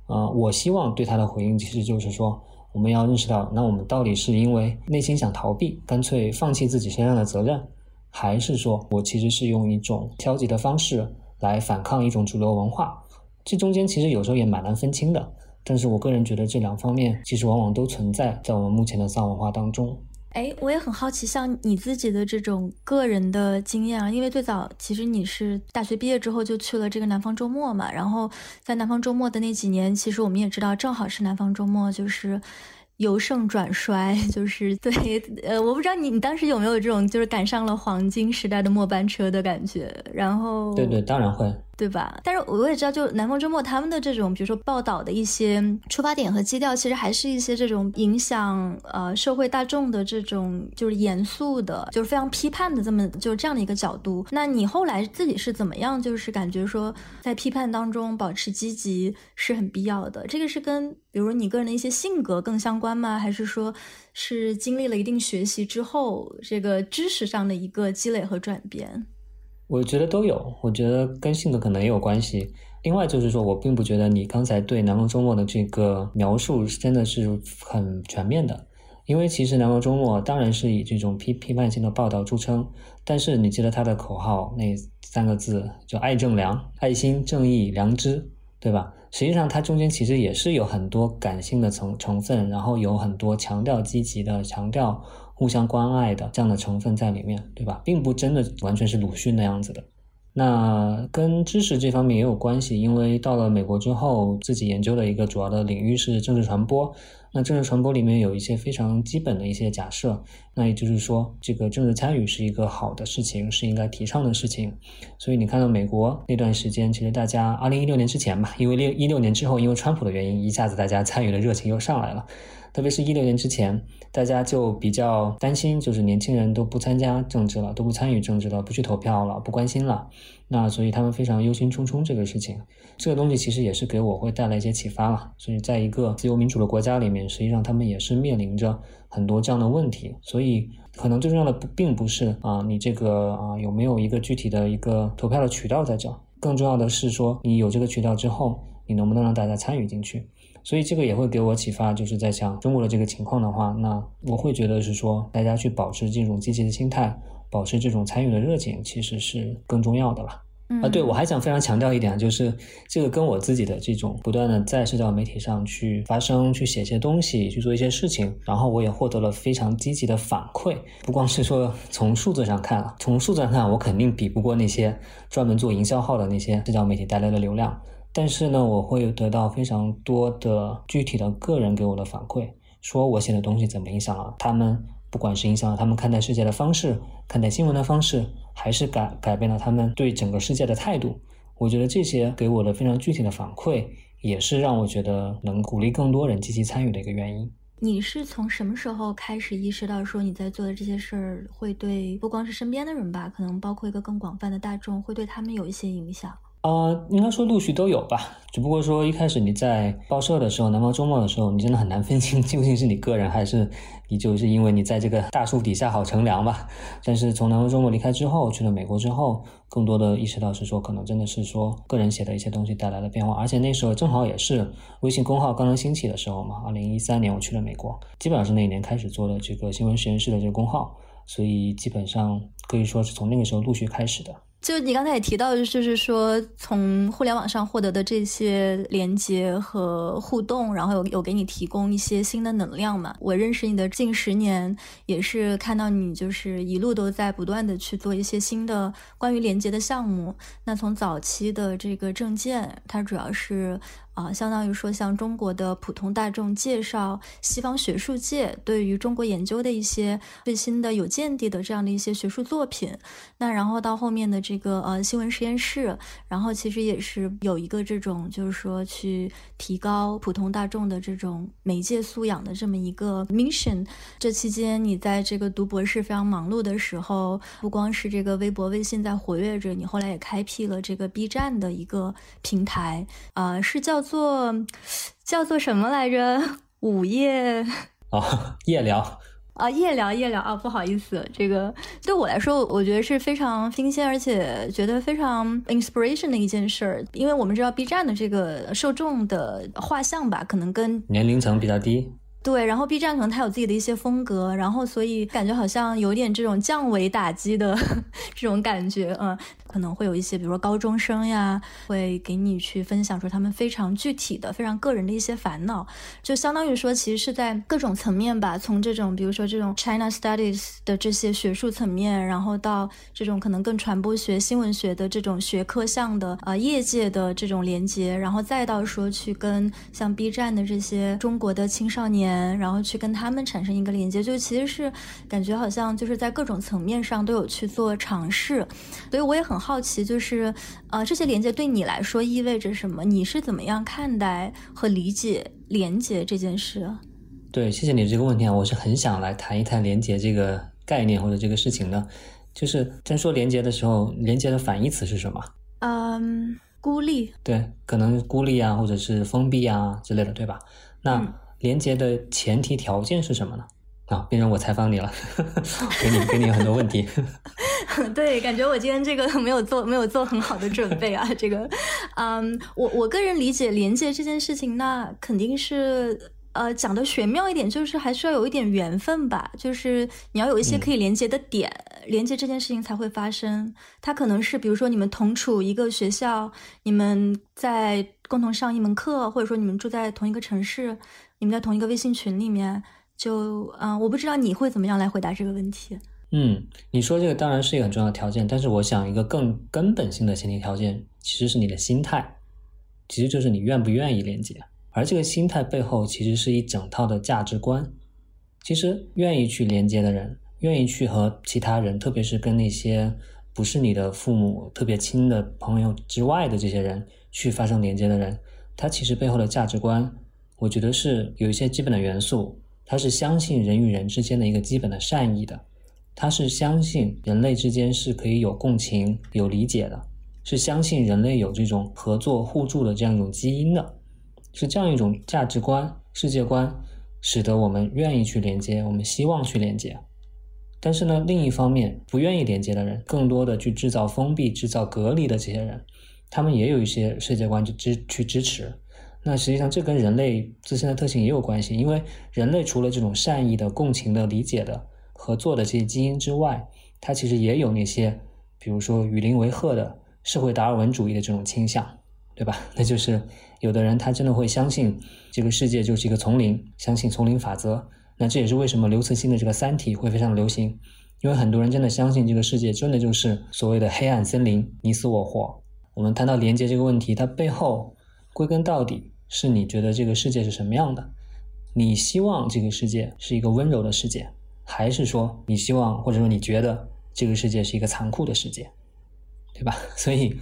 [SPEAKER 1] 啊，我希望对他的回应其实就是说，我们要认识到，那我们到底是因为内心想逃避，干脆放弃自己身上的责任，还是说我其实是用一种消极的方式来反抗一种主流文化？这中间其实有时候也蛮难分清的。但是我个人觉得这两方面其实往往都存在在我们目前的丧文化当中。
[SPEAKER 2] 哎，我也很好奇，像你自己的这种个人的经验啊，因为最早其实你是大学毕业之后就去了这个南方周末嘛，然后在南方周末的那几年，其实我们也知道，正好是南方周末，就是由盛转衰，就是对，呃，我不知道你你当时有没有这种就是赶上了黄金时代的末班车的感觉，然后
[SPEAKER 1] 对对，当然会。
[SPEAKER 2] 对吧？但是我也知道，就南方周末他们的这种，比如说报道的一些出发点和基调，其实还是一些这种影响呃社会大众的这种，就是严肃的，就是非常批判的这么就是这样的一个角度。那你后来自己是怎么样？就是感觉说在批判当中保持积极是很必要的。这个是跟比如你个人的一些性格更相关吗？还是说是经历了一定学习之后，这个知识上的一个积累和转变？
[SPEAKER 1] 我觉得都有，我觉得跟性格可能也有关系。另外就是说，我并不觉得你刚才对南方周末的这个描述真的是很全面的，因为其实南方周末当然是以这种批批判性的报道著称，但是你记得他的口号那三个字，就爱正良、爱心、正义、良知，对吧？实际上它中间其实也是有很多感性的成成分，然后有很多强调积极的、强调。互相关爱的这样的成分在里面，对吧？并不真的完全是鲁迅那样子的。那跟知识这方面也有关系，因为到了美国之后，自己研究的一个主要的领域是政治传播。那政治传播里面有一些非常基本的一些假设，那也就是说，这个政治参与是一个好的事情，是应该提倡的事情。所以你看到美国那段时间，其实大家二零一六年之前吧，因为六一六年之后，因为川普的原因，一下子大家参与的热情又上来了。特别是一六年之前，大家就比较担心，就是年轻人都不参加政治了，都不参与政治了，不去投票了，不关心了。那所以他们非常忧心忡忡这个事情。这个东西其实也是给我会带来一些启发了。所以在一个自由民主的国家里面，实际上他们也是面临着很多这样的问题。所以可能最重要的不并不是啊，你这个啊有没有一个具体的一个投票的渠道在这，更重要的是说你有这个渠道之后，你能不能让大家参与进去。所以这个也会给我启发，就是在想中国的这个情况的话，那我会觉得是说，大家去保持这种积极的心态，保持这种参与的热情，其实是更重要的了。啊，对我还想非常强调一点，就是这个跟我自己的这种不断的在社交媒体上去发声、去写些东西、去做一些事情，然后我也获得了非常积极的反馈。不光是说从数字上看，从数字上看，我肯定比不过那些专门做营销号的那些社交媒体带来的流量。但是呢，我会得到非常多的具体的个人给我的反馈，说我写的东西怎么影响了他们，不管是影响了他们看待世界的方式、看待新闻的方式，还是改改变了他们对整个世界的态度。我觉得这些给我的非常具体的反馈，也是让我觉得能鼓励更多人积极参与的一个原因。
[SPEAKER 2] 你是从什么时候开始意识到说你在做的这些事儿会对不光是身边的人吧，可能包括一个更广泛的大众，会对他们有一些影响？
[SPEAKER 1] 呃，应该说陆续都有吧，只不过说一开始你在报社的时候，南方周末的时候，你真的很难分清 究竟是你个人还是你就是因为你在这个大树底下好乘凉吧。但是从南方周末离开之后，去了美国之后，更多的意识到是说，可能真的是说个人写的一些东西带来了变化，而且那时候正好也是微信公号刚刚兴起的时候嘛。二零一三年我去了美国，基本上是那一年开始做的这个新闻实验室的这个公号，所以基本上可以说是从那个时候陆续开始的。
[SPEAKER 2] 就你刚才也提到，就是说从互联网上获得的这些连接和互动，然后有有给你提供一些新的能量嘛？我认识你的近十年，也是看到你就是一路都在不断的去做一些新的关于连接的项目。那从早期的这个证件，它主要是。啊，相当于说向中国的普通大众介绍西方学术界对于中国研究的一些最新的有见地的这样的一些学术作品。那然后到后面的这个呃新闻实验室，然后其实也是有一个这种就是说去提高普通大众的这种媒介素养的这么一个 mission。这期间你在这个读博士非常忙碌的时候，不光是这个微博、微信在活跃着，你后来也开辟了这个 B 站的一个平台，啊，是叫。做叫做什么来着？午夜
[SPEAKER 1] 啊，夜聊
[SPEAKER 2] 啊，夜聊夜聊啊，不好意思，这个对我来说，我觉得是非常新鲜，而且觉得非常 inspiration 的一件事儿。因为我们知道 B 站的这个受众的画像吧，可能跟
[SPEAKER 1] 年龄层比较低。
[SPEAKER 2] 对，然后 B 站可能它有自己的一些风格，然后所以感觉好像有点这种降维打击的 这种感觉，嗯。可能会有一些，比如说高中生呀，会给你去分享出他们非常具体的、非常个人的一些烦恼，就相当于说，其实是在各种层面吧，从这种比如说这种 China Studies 的这些学术层面，然后到这种可能更传播学、新闻学的这种学科项的啊业界的这种连接，然后再到说去跟像 B 站的这些中国的青少年，然后去跟他们产生一个连接，就其实是感觉好像就是在各种层面上都有去做尝试，所以我也很。好奇就是，呃，这些连接对你来说意味着什么？你是怎么样看待和理解连接这件事？
[SPEAKER 1] 对，谢谢你这个问题啊，我是很想来谈一谈连接这个概念或者这个事情的。就是在说连接的时候，连接的反义词是什么？
[SPEAKER 2] 嗯，孤立。
[SPEAKER 1] 对，可能孤立啊，或者是封闭啊之类的，对吧？那连接的前提条件是什么呢？啊，变成我采访你了，给你给你很多问题。
[SPEAKER 2] 对，感觉我今天这个没有做没有做很好的准备啊，这个，嗯，我我个人理解连接这件事情，那肯定是呃讲的玄妙一点，就是还需要有一点缘分吧，就是你要有一些可以连接的点，连接这件事情才会发生。它可能是比如说你们同处一个学校，你们在共同上一门课，或者说你们住在同一个城市，你们在同一个微信群里面，就嗯，我不知道你会怎么样来回答这个问题。
[SPEAKER 1] 嗯，你说这个当然是一个很重要的条件，但是我想一个更根本性的前提条件其实是你的心态，其实就是你愿不愿意连接。而这个心态背后其实是一整套的价值观。其实愿意去连接的人，愿意去和其他人，特别是跟那些不是你的父母特别亲的朋友之外的这些人去发生连接的人，他其实背后的价值观，我觉得是有一些基本的元素，他是相信人与人之间的一个基本的善意的。他是相信人类之间是可以有共情、有理解的，是相信人类有这种合作互助的这样一种基因的，是这样一种价值观、世界观，使得我们愿意去连接，我们希望去连接。但是呢，另一方面，不愿意连接的人，更多的去制造封闭、制造隔离的这些人，他们也有一些世界观去支去支持。那实际上，这跟人类自身的特性也有关系，因为人类除了这种善意的、共情的、理解的。合作的这些基因之外，它其实也有那些，比如说与邻为壑的社会达尔文主义的这种倾向，对吧？那就是有的人他真的会相信这个世界就是一个丛林，相信丛林法则。那这也是为什么刘慈欣的这个《三体》会非常流行，因为很多人真的相信这个世界真的就是所谓的黑暗森林，你死我活。我们谈到连接这个问题，它背后归根到底是你觉得这个世界是什么样的？你希望这个世界是一个温柔的世界？还是说你希望，或者说你觉得这个世界是一个残酷的世界，对吧？所以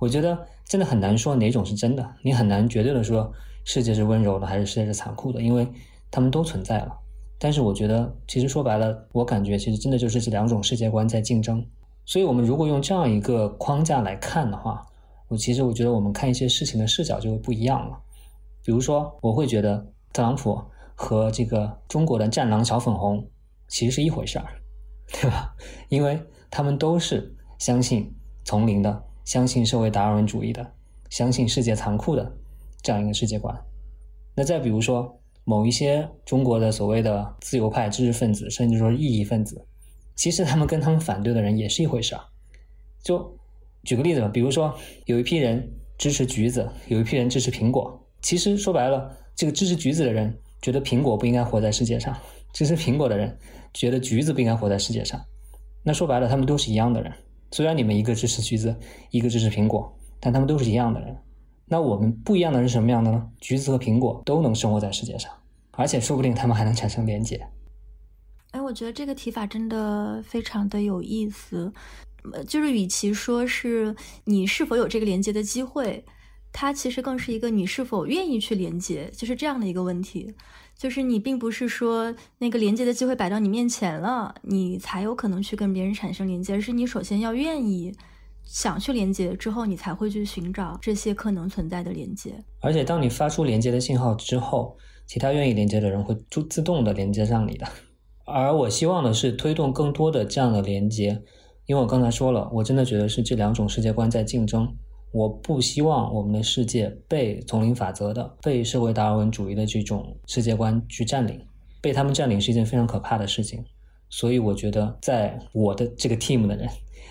[SPEAKER 1] 我觉得真的很难说哪种是真的，你很难绝对的说世界是温柔的还是世界是残酷的，因为他们都存在了。但是我觉得，其实说白了，我感觉其实真的就是这两种世界观在竞争。所以我们如果用这样一个框架来看的话，我其实我觉得我们看一些事情的视角就会不一样了。比如说，我会觉得特朗普和这个中国的战狼小粉红。其实是一回事儿，对吧？因为他们都是相信丛林的，相信社会达尔文主义的，相信世界残酷的这样一个世界观。那再比如说，某一些中国的所谓的自由派知识分子，甚至说意义分子，其实他们跟他们反对的人也是一回事儿。就举个例子吧，比如说有一批人支持橘子，有一批人支持苹果。其实说白了，这个支持橘子的人觉得苹果不应该活在世界上。支持苹果的人觉得橘子不应该活在世界上，那说白了，他们都是一样的人。虽然你们一个支持橘子，一个支持苹果，但他们都是一样的人。那我们不一样的是什么样的呢？橘子和苹果都能生活在世界上，而且说不定他们还能产生连结。
[SPEAKER 2] 哎，我觉得这个提法真的非常的有意思。就是与其说是你是否有这个连接的机会，它其实更是一个你是否愿意去连接，就是这样的一个问题。就是你并不是说那个连接的机会摆到你面前了，你才有可能去跟别人产生连接，而是你首先要愿意想去连接，之后你才会去寻找这些可能存在的连接。
[SPEAKER 1] 而且当你发出连接的信号之后，其他愿意连接的人会自自动的连接上你的。而我希望的是推动更多的这样的连接，因为我刚才说了，我真的觉得是这两种世界观在竞争。我不希望我们的世界被丛林法则的、被社会达尔文主义的这种世界观去占领，被他们占领是一件非常可怕的事情。所以，我觉得在我的这个 team 的人，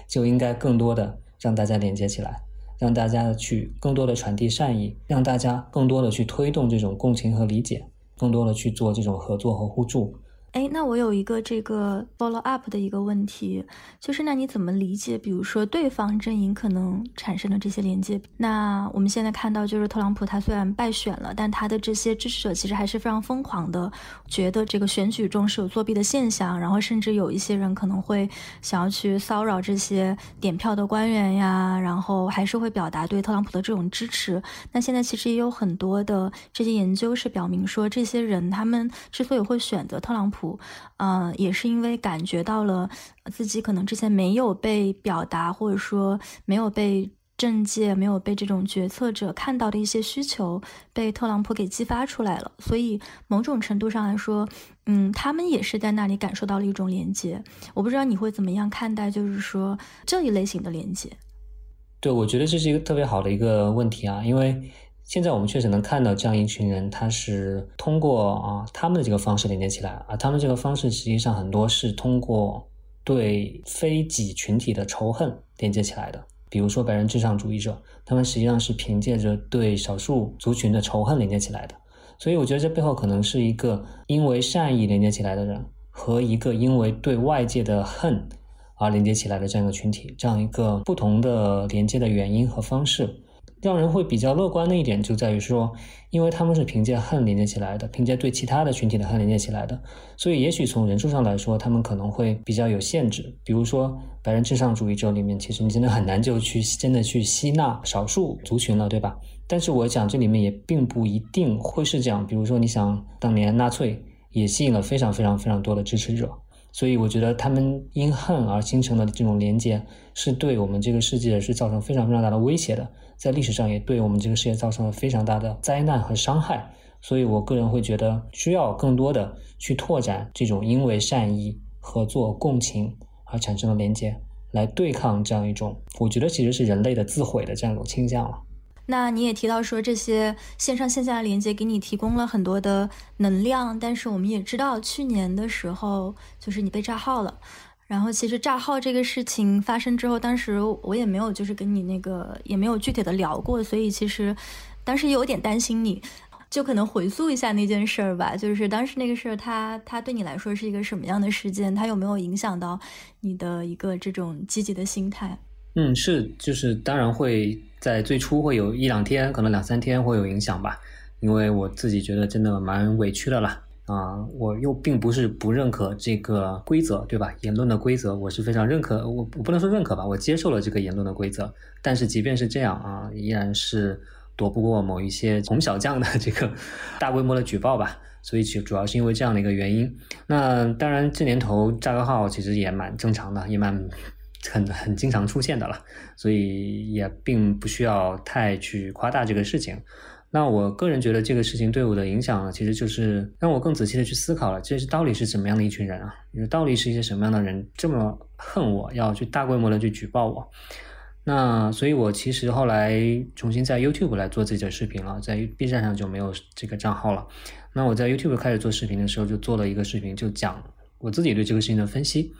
[SPEAKER 1] 就应该更多的让大家连接起来，让大家去更多的传递善意，让大家更多的去推动这种共情和理解，更多的去做这种合作和互助。
[SPEAKER 2] 哎，那我有一个这个 follow up 的一个问题，就是那你怎么理解，比如说对方阵营可能产生的这些连接？那我们现在看到，就是特朗普他虽然败选了，但他的这些支持者其实还是非常疯狂的，觉得这个选举中是有作弊的现象，然后甚至有一些人可能会想要去骚扰这些点票的官员呀，然后还是会表达对特朗普的这种支持。那现在其实也有很多的这些研究是表明说，这些人他们之所以会选择特朗普。嗯，也是因为感觉到了自己可能之前没有被表达，或者说没有被政界、没有被这种决策者看到的一些需求，被特朗普给激发出来了。所以某种程度上来说，嗯，他们也是在那里感受到了一种连接。我不知道你会怎么样看待，就是说这一类型的连接。
[SPEAKER 1] 对，我觉得这是一个特别好的一个问题啊，因为。现在我们确实能看到这样一群人，他是通过啊他们的这个方式连接起来，啊他们这个方式实际上很多是通过对非己群体的仇恨连接起来的。比如说白人至上主义者，他们实际上是凭借着对少数族群的仇恨连接起来的。所以我觉得这背后可能是一个因为善意连接起来的人和一个因为对外界的恨而连接起来的这样一个群体，这样一个不同的连接的原因和方式。让人会比较乐观的一点就在于说，因为他们是凭借恨连接起来的，凭借对其他的群体的恨连接起来的，所以也许从人数上来说，他们可能会比较有限制。比如说，白人至上主义者里面，其实你真的很难就去真的去吸纳少数族群了，对吧？但是我讲这里面也并不一定会是这样。比如说，你想当年纳粹也吸引了非常非常非常多的支持者。所以我觉得他们因恨而形成的这种连接，是对我们这个世界是造成非常非常大的威胁的，在历史上也对我们这个世界造成了非常大的灾难和伤害。所以我个人会觉得，需要更多的去拓展这种因为善意、合作、共情而产生的连接，来对抗这样一种，我觉得其实是人类的自毁的这样一种倾向了。
[SPEAKER 2] 那你也提到说，这些线上线下的连接给你提供了很多的能量，但是我们也知道，去年的时候就是你被炸号了。然后其实炸号这个事情发生之后，当时我也没有就是跟你那个也没有具体的聊过，所以其实当时有点担心你。就可能回溯一下那件事儿吧，就是当时那个事儿，它它对你来说是一个什么样的事件？它有没有影响到你的一个这种积极的心态？
[SPEAKER 1] 嗯，是，就是当然会在最初会有一两天，可能两三天会有影响吧，因为我自己觉得真的蛮委屈的了啊，我又并不是不认可这个规则，对吧？言论的规则我是非常认可，我我不能说认可吧，我接受了这个言论的规则，但是即便是这样啊，依然是躲不过某一些红小将的这个 大规模的举报吧，所以其主要是因为这样的一个原因。那当然这年头炸个号其实也蛮正常的，也蛮。很很经常出现的了，所以也并不需要太去夸大这个事情。那我个人觉得这个事情对我的影响，其实就是让我更仔细的去思考了，这是到底是怎么样的一群人啊？到底是一些什么样的人这么恨我，要去大规模的去举报我？那所以，我其实后来重新在 YouTube 来做自己的视频了，在 B 站上就没有这个账号了。那我在 YouTube 开始做视频的时候，就做了一个视频，就讲我自己对这个事情的分析。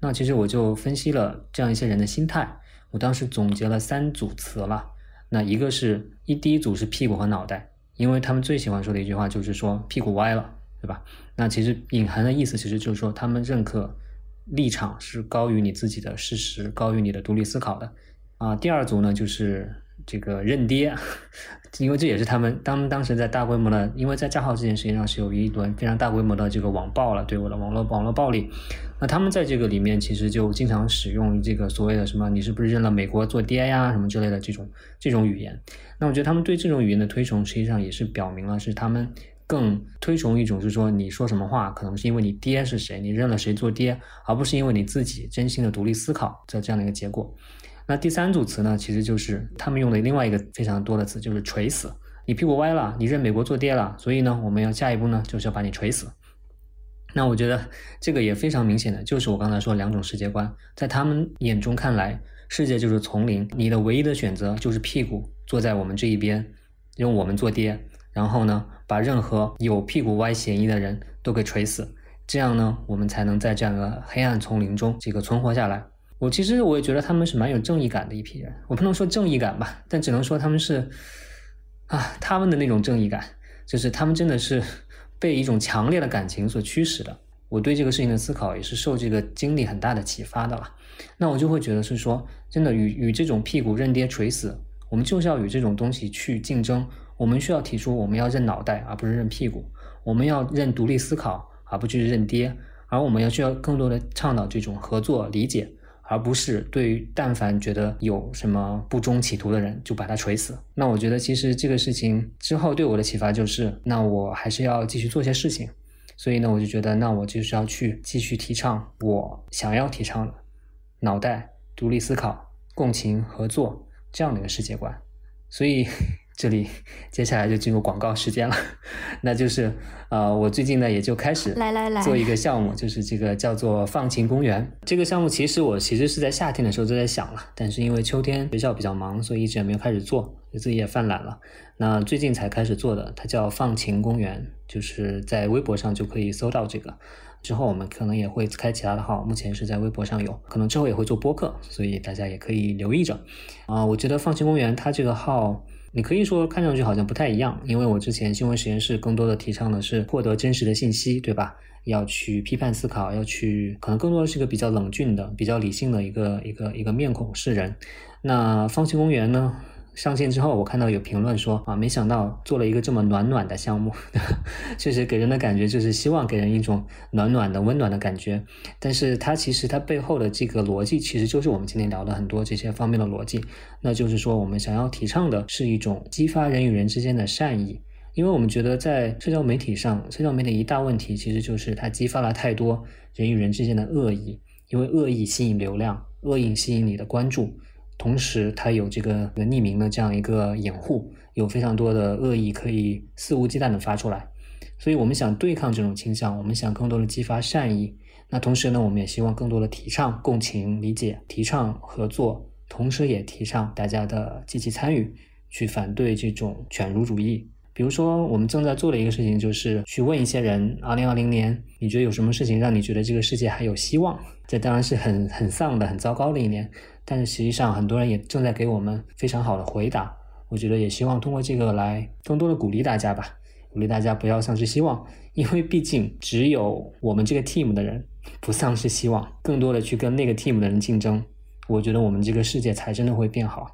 [SPEAKER 1] 那其实我就分析了这样一些人的心态，我当时总结了三组词了。那一个是一第一组是屁股和脑袋，因为他们最喜欢说的一句话就是说屁股歪了，对吧？那其实隐含的意思其实就是说他们认可立场是高于你自己的事实，高于你的独立思考的。啊，第二组呢就是。这个认爹，因为这也是他们当当时在大规模的，因为在账号这件事情上是有一轮非常大规模的这个网暴了，对我的网络网络暴力。那他们在这个里面其实就经常使用这个所谓的什么，你是不是认了美国做爹呀，什么之类的这种这种语言。那我觉得他们对这种语言的推崇，实际上也是表明了是他们更推崇一种，是说你说什么话，可能是因为你爹是谁，你认了谁做爹，而不是因为你自己真心的独立思考这这样的一个结果。那第三组词呢，其实就是他们用的另外一个非常多的词，就是锤死。你屁股歪了，你认美国做爹了，所以呢，我们要下一步呢，就是要把你锤死。那我觉得这个也非常明显的，就是我刚才说两种世界观，在他们眼中看来，世界就是丛林，你的唯一的选择就是屁股坐在我们这一边，用我们做爹，然后呢，把任何有屁股歪嫌疑的人都给锤死，这样呢，我们才能在这样的黑暗丛林中这个存活下来。我其实我也觉得他们是蛮有正义感的一批人，我不能说正义感吧，但只能说他们是，啊，他们的那种正义感，就是他们真的是被一种强烈的感情所驱使的。我对这个事情的思考也是受这个经历很大的启发的了。那我就会觉得是说，真的与与这种屁股认爹垂死，我们就是要与这种东西去竞争。我们需要提出我们要认脑袋而不是认屁股，我们要认独立思考而不去认爹，而我们要需要更多的倡导这种合作理解。而不是对于但凡觉得有什么不忠企图的人就把他锤死。那我觉得其实这个事情之后对我的启发就是，那我还是要继续做些事情。所以呢，我就觉得那我就是要去继续提倡我想要提倡的脑袋、独立思考、共情、合作这样的一个世界观。所以。这里接下来就进入广告时间了，那就是呃，我最近呢也就开始
[SPEAKER 2] 来来来
[SPEAKER 1] 做一个项目，就是这个叫做放晴公园。这个项目其实我其实是在夏天的时候就在想了，但是因为秋天学校比较忙，所以一直也没有开始做，自己也犯懒了。那最近才开始做的，它叫放晴公园，就是在微博上就可以搜到这个。之后我们可能也会开其他的号，目前是在微博上有，可能之后也会做播客，所以大家也可以留意着。啊，我觉得放晴公园它这个号。你可以说看上去好像不太一样，因为我之前新闻实验室更多的提倡的是获得真实的信息，对吧？要去批判思考，要去可能更多的是一个比较冷峻的、比较理性的一个一个一个面孔示人。那方形公园呢？上线之后，我看到有评论说啊，没想到做了一个这么暖暖的项目，确实给人的感觉就是希望给人一种暖暖的、温暖的感觉。但是它其实它背后的这个逻辑，其实就是我们今天聊的很多这些方面的逻辑。那就是说，我们想要提倡的是一种激发人与人之间的善意，因为我们觉得在社交媒体上，社交媒体一大问题其实就是它激发了太多人与人之间的恶意，因为恶意吸引流量，恶意吸引你的关注。同时，它有这个匿名的这样一个掩护，有非常多的恶意可以肆无忌惮的发出来，所以我们想对抗这种倾向，我们想更多的激发善意。那同时呢，我们也希望更多的提倡共情、理解，提倡合作，同时也提倡大家的积极参与，去反对这种犬儒主义。比如说，我们正在做的一个事情，就是去问一些人：，二零二零年，你觉得有什么事情让你觉得这个世界还有希望？这当然是很很丧的、很糟糕的一年。但是实际上，很多人也正在给我们非常好的回答。我觉得也希望通过这个来更多的鼓励大家吧，鼓励大家不要丧失希望，因为毕竟只有我们这个 team 的人不丧失希望，更多的去跟那个 team 的人竞争，我觉得我们这个世界才真的会变好。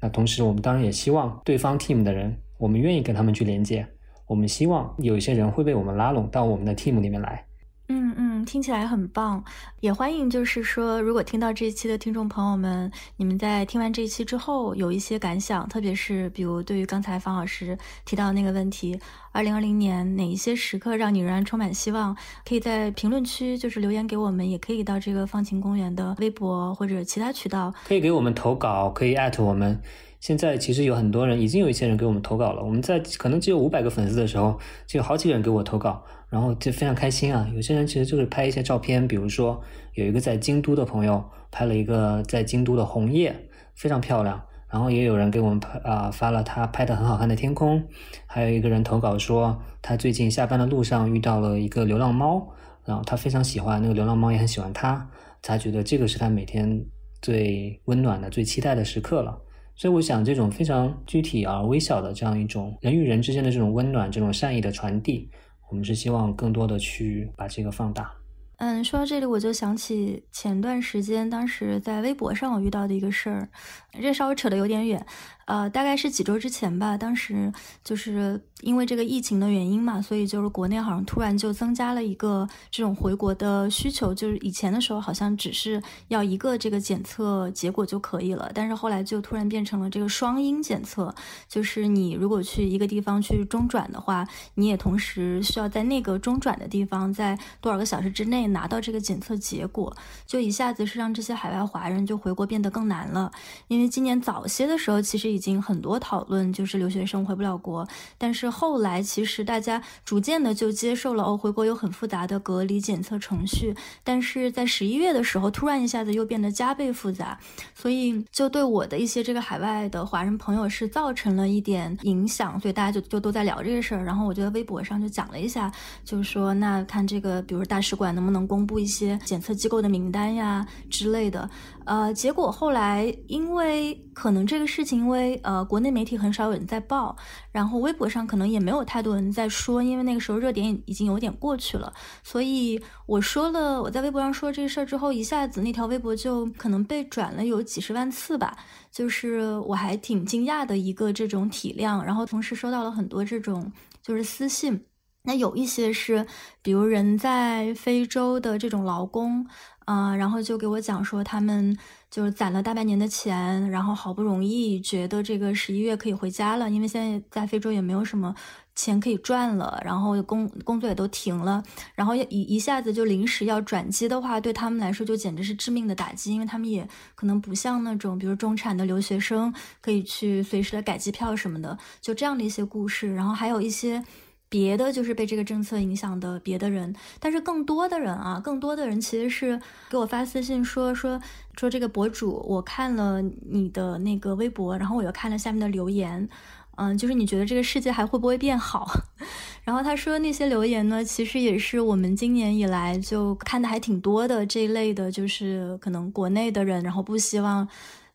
[SPEAKER 1] 那同时，我们当然也希望对方 team 的人，我们愿意跟他们去连接，我们希望有一些人会被我们拉拢到我们的 team 里面来。
[SPEAKER 2] 嗯嗯，听起来很棒，也欢迎就是说，如果听到这一期的听众朋友们，你们在听完这一期之后有一些感想，特别是比如对于刚才方老师提到的那个问题，二零二零年哪一些时刻让你仍然充满希望，可以在评论区就是留言给我们，也可以到这个放晴公园的微博或者其他渠道，
[SPEAKER 1] 可以给我们投稿，可以艾特我们。现在其实有很多人，已经有一些人给我们投稿了。我们在可能只有五百个粉丝的时候，就有好几个人给我投稿，然后就非常开心啊。有些人其实就是拍一些照片，比如说有一个在京都的朋友拍了一个在京都的红叶，非常漂亮。然后也有人给我们拍啊发了他拍的很好看的天空。还有一个人投稿说，他最近下班的路上遇到了一个流浪猫，然后他非常喜欢那个流浪猫，也很喜欢他，他觉得这个是他每天最温暖的、最期待的时刻了。所以我想，这种非常具体而微小的这样一种人与人之间的这种温暖、这种善意的传递，我们是希望更多的去把这个放大。
[SPEAKER 2] 嗯，说到这里，我就想起前段时间，当时在微博上我遇到的一个事儿，这稍微扯得有点远。呃，大概是几周之前吧，当时就是因为这个疫情的原因嘛，所以就是国内好像突然就增加了一个这种回国的需求，就是以前的时候好像只是要一个这个检测结果就可以了，但是后来就突然变成了这个双阴检测，就是你如果去一个地方去中转的话，你也同时需要在那个中转的地方在多少个小时之内拿到这个检测结果，就一下子是让这些海外华人就回国变得更难了，因为因为今年早些的时候其实。已经很多讨论，就是留学生回不了国。但是后来，其实大家逐渐的就接受了哦，回国有很复杂的隔离检测程序。但是在十一月的时候，突然一下子又变得加倍复杂，所以就对我的一些这个海外的华人朋友是造成了一点影响。所以大家就就都在聊这个事儿。然后我就在微博上就讲了一下，就是说那看这个，比如大使馆能不能公布一些检测机构的名单呀之类的。呃，结果后来因为可能这个事情，因为呃国内媒体很少有人在报，然后微博上可能也没有太多人在说，因为那个时候热点已经有点过去了，所以我说了我在微博上说这个事儿之后，一下子那条微博就可能被转了有几十万次吧，就是我还挺惊讶的一个这种体量，然后同时收到了很多这种就是私信，那有一些是比如人在非洲的这种劳工。嗯，然后就给我讲说，他们就是攒了大半年的钱，然后好不容易觉得这个十一月可以回家了，因为现在在非洲也没有什么钱可以赚了，然后工工作也都停了，然后一一下子就临时要转机的话，对他们来说就简直是致命的打击，因为他们也可能不像那种比如中产的留学生可以去随时的改机票什么的，就这样的一些故事，然后还有一些。别的就是被这个政策影响的别的人，但是更多的人啊，更多的人其实是给我发私信说说说这个博主，我看了你的那个微博，然后我又看了下面的留言，嗯，就是你觉得这个世界还会不会变好？然后他说那些留言呢，其实也是我们今年以来就看的还挺多的这一类的，就是可能国内的人，然后不希望。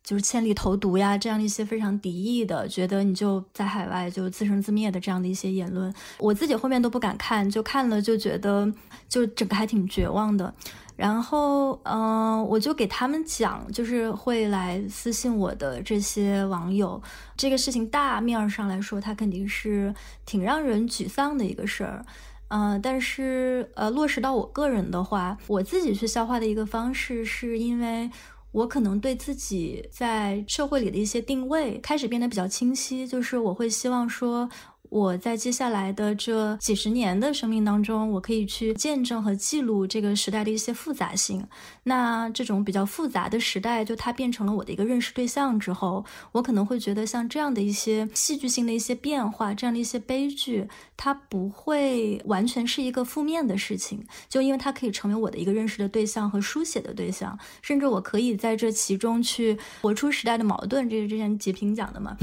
[SPEAKER 2] 就是千里投毒呀这样的一些非常敌意的，觉得你就在海外就自生自灭的这样的一些言论，我自己后面都不敢看，就看了就觉得就整个还挺绝望的。然后，嗯，我就给他们讲，就是会来私信我的这些网友，这个事情大面上来说，它肯定是挺让人沮丧的一个事儿，嗯，但是，呃，落实到我个人的话，我自己去消化的一个方式，是因为我可能对自己在社会里的一些定位开始变得比较清晰，就是我会希望说。我在接下来的这几十年的生命当中，我可以去见证和记录这个时代的一些复杂性。那这种比较复杂的时代，就它变成了我的一个认识对象之后，我可能会觉得像这样的一些戏剧性的一些变化，这样的一些悲剧，它不会完全是一个负面的事情，就因为它可以成为我的一个认识的对象和书写的对象，甚至我可以在这其中去活出时代的矛盾。这是之前截屏讲的嘛？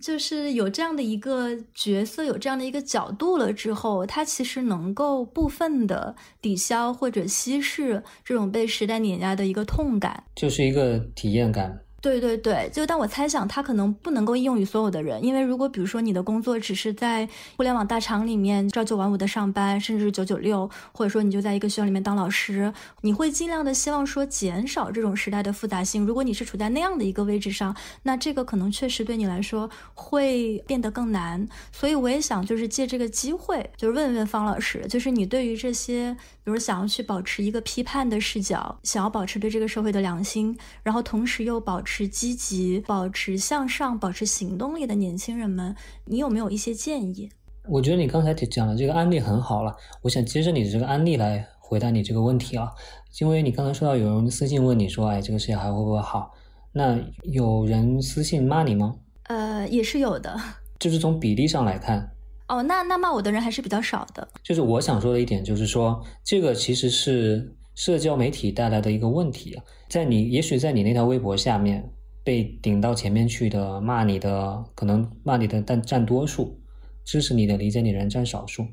[SPEAKER 2] 就是有这样的一个角色，有这样的一个角度了之后，它其实能够部分的抵消或者稀释这种被时代碾压的一个痛感，
[SPEAKER 1] 就是一个体验感。
[SPEAKER 2] 对对对，就但我猜想它可能不能够应用于所有的人，因为如果比如说你的工作只是在互联网大厂里面朝九晚五的上班，甚至是九九六，或者说你就在一个学校里面当老师，你会尽量的希望说减少这种时代的复杂性。如果你是处在那样的一个位置上，那这个可能确实对你来说会变得更难。所以我也想就是借这个机会，就是问问方老师，就是你对于这些，比如想要去保持一个批判的视角，想要保持对这个社会的良心，然后同时又保持。持积极、保持向上、保持行动力的年轻人们，你有没有一些建议？
[SPEAKER 1] 我觉得你刚才讲的这个案例很好了，我想接着你的这个案例来回答你这个问题啊。因为你刚才说到有人私信问你说：“哎，这个事情还会不会好？”那有人私信骂你吗？
[SPEAKER 2] 呃，也是有的。
[SPEAKER 1] 就是从比例上来看，
[SPEAKER 2] 哦，那那骂我的人还是比较少的。
[SPEAKER 1] 就是我想说的一点，就是说这个其实是。社交媒体带来的一个问题啊，在你也许在你那条微博下面被顶到前面去的骂你的，可能骂你的但占多数，支持你的理解你的人占少数，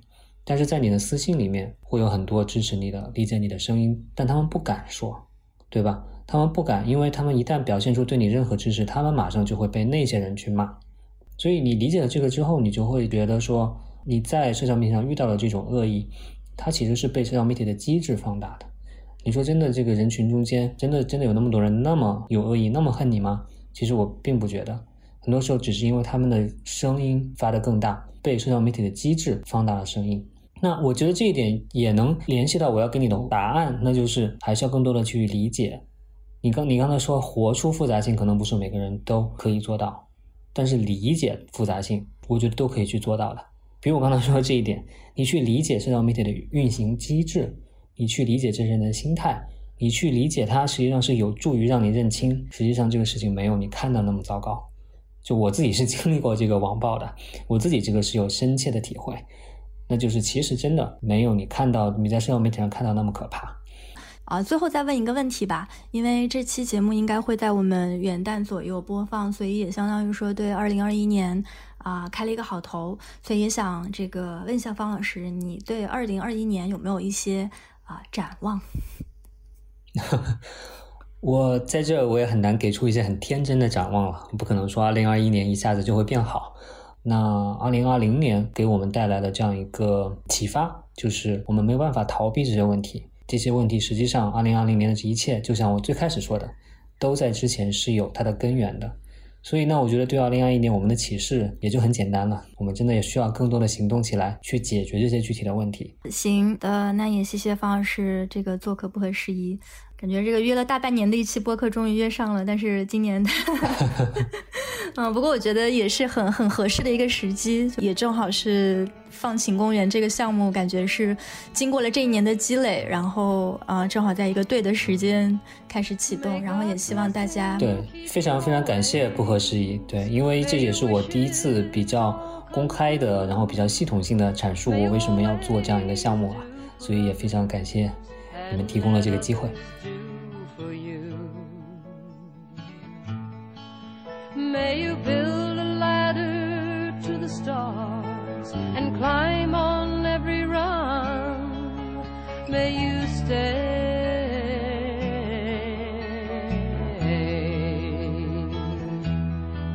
[SPEAKER 1] 但是在你的私信里面会有很多支持你的理解你的声音，但他们不敢说，对吧？他们不敢，因为他们一旦表现出对你任何支持，他们马上就会被那些人去骂。所以你理解了这个之后，你就会觉得说你在社交媒体上遇到了这种恶意，它其实是被社交媒体的机制放大的。你说真的，这个人群中间真的真的有那么多人那么有恶意，那么恨你吗？其实我并不觉得，很多时候只是因为他们的声音发得更大，被社交媒体的机制放大了声音。那我觉得这一点也能联系到我要给你的答案，那就是还是要更多的去理解。你刚你刚才说活出复杂性，可能不是每个人都可以做到，但是理解复杂性，我觉得都可以去做到的。比如我刚才说的这一点，你去理解社交媒体的运行机制。你去理解这些人的心态，你去理解他，实际上是有助于让你认清，实际上这个事情没有你看到那么糟糕。就我自己是经历过这个网暴的，我自己这个是有深切的体会，那就是其实真的没有你看到你在社交媒体上看到那么可怕。
[SPEAKER 2] 啊，最后再问一个问题吧，因为这期节目应该会在我们元旦左右播放，所以也相当于说对二零二一年啊开了一个好头，所以也想这个问一下方老师，你对二零二一年有没有一些？啊，展望。
[SPEAKER 1] 我在这，我也很难给出一些很天真的展望了。不可能说二零二一年一下子就会变好。那二零二零年给我们带来的这样一个启发，就是我们没办法逃避这些问题。这些问题实际上，二零二零年的这一切，就像我最开始说的，都在之前是有它的根源的。所以呢，我觉得对二零二一年我们的启示也就很简单了。我们真的也需要更多的行动起来，去解决这些具体的问题。
[SPEAKER 2] 行呃，那也谢谢方老师这个做客不合时宜。感觉这个约了大半年的一期播客终于约上了，但是今年，嗯，不过我觉得也是很很合适的一个时机，也正好是放晴公园这个项目，感觉是经过了这一年的积累，然后啊，正好在一个对的时间开始启动，然后也希望大家
[SPEAKER 1] 对非常非常感谢不合时宜，对，因为这也是我第一次比较公开的，然后比较系统性的阐述我为什么要做这样一个项目啊，所以也非常感谢。你们提供了这个机会。May you build a ladder to the stars and climb on every rung. May you stay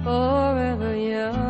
[SPEAKER 3] forever young.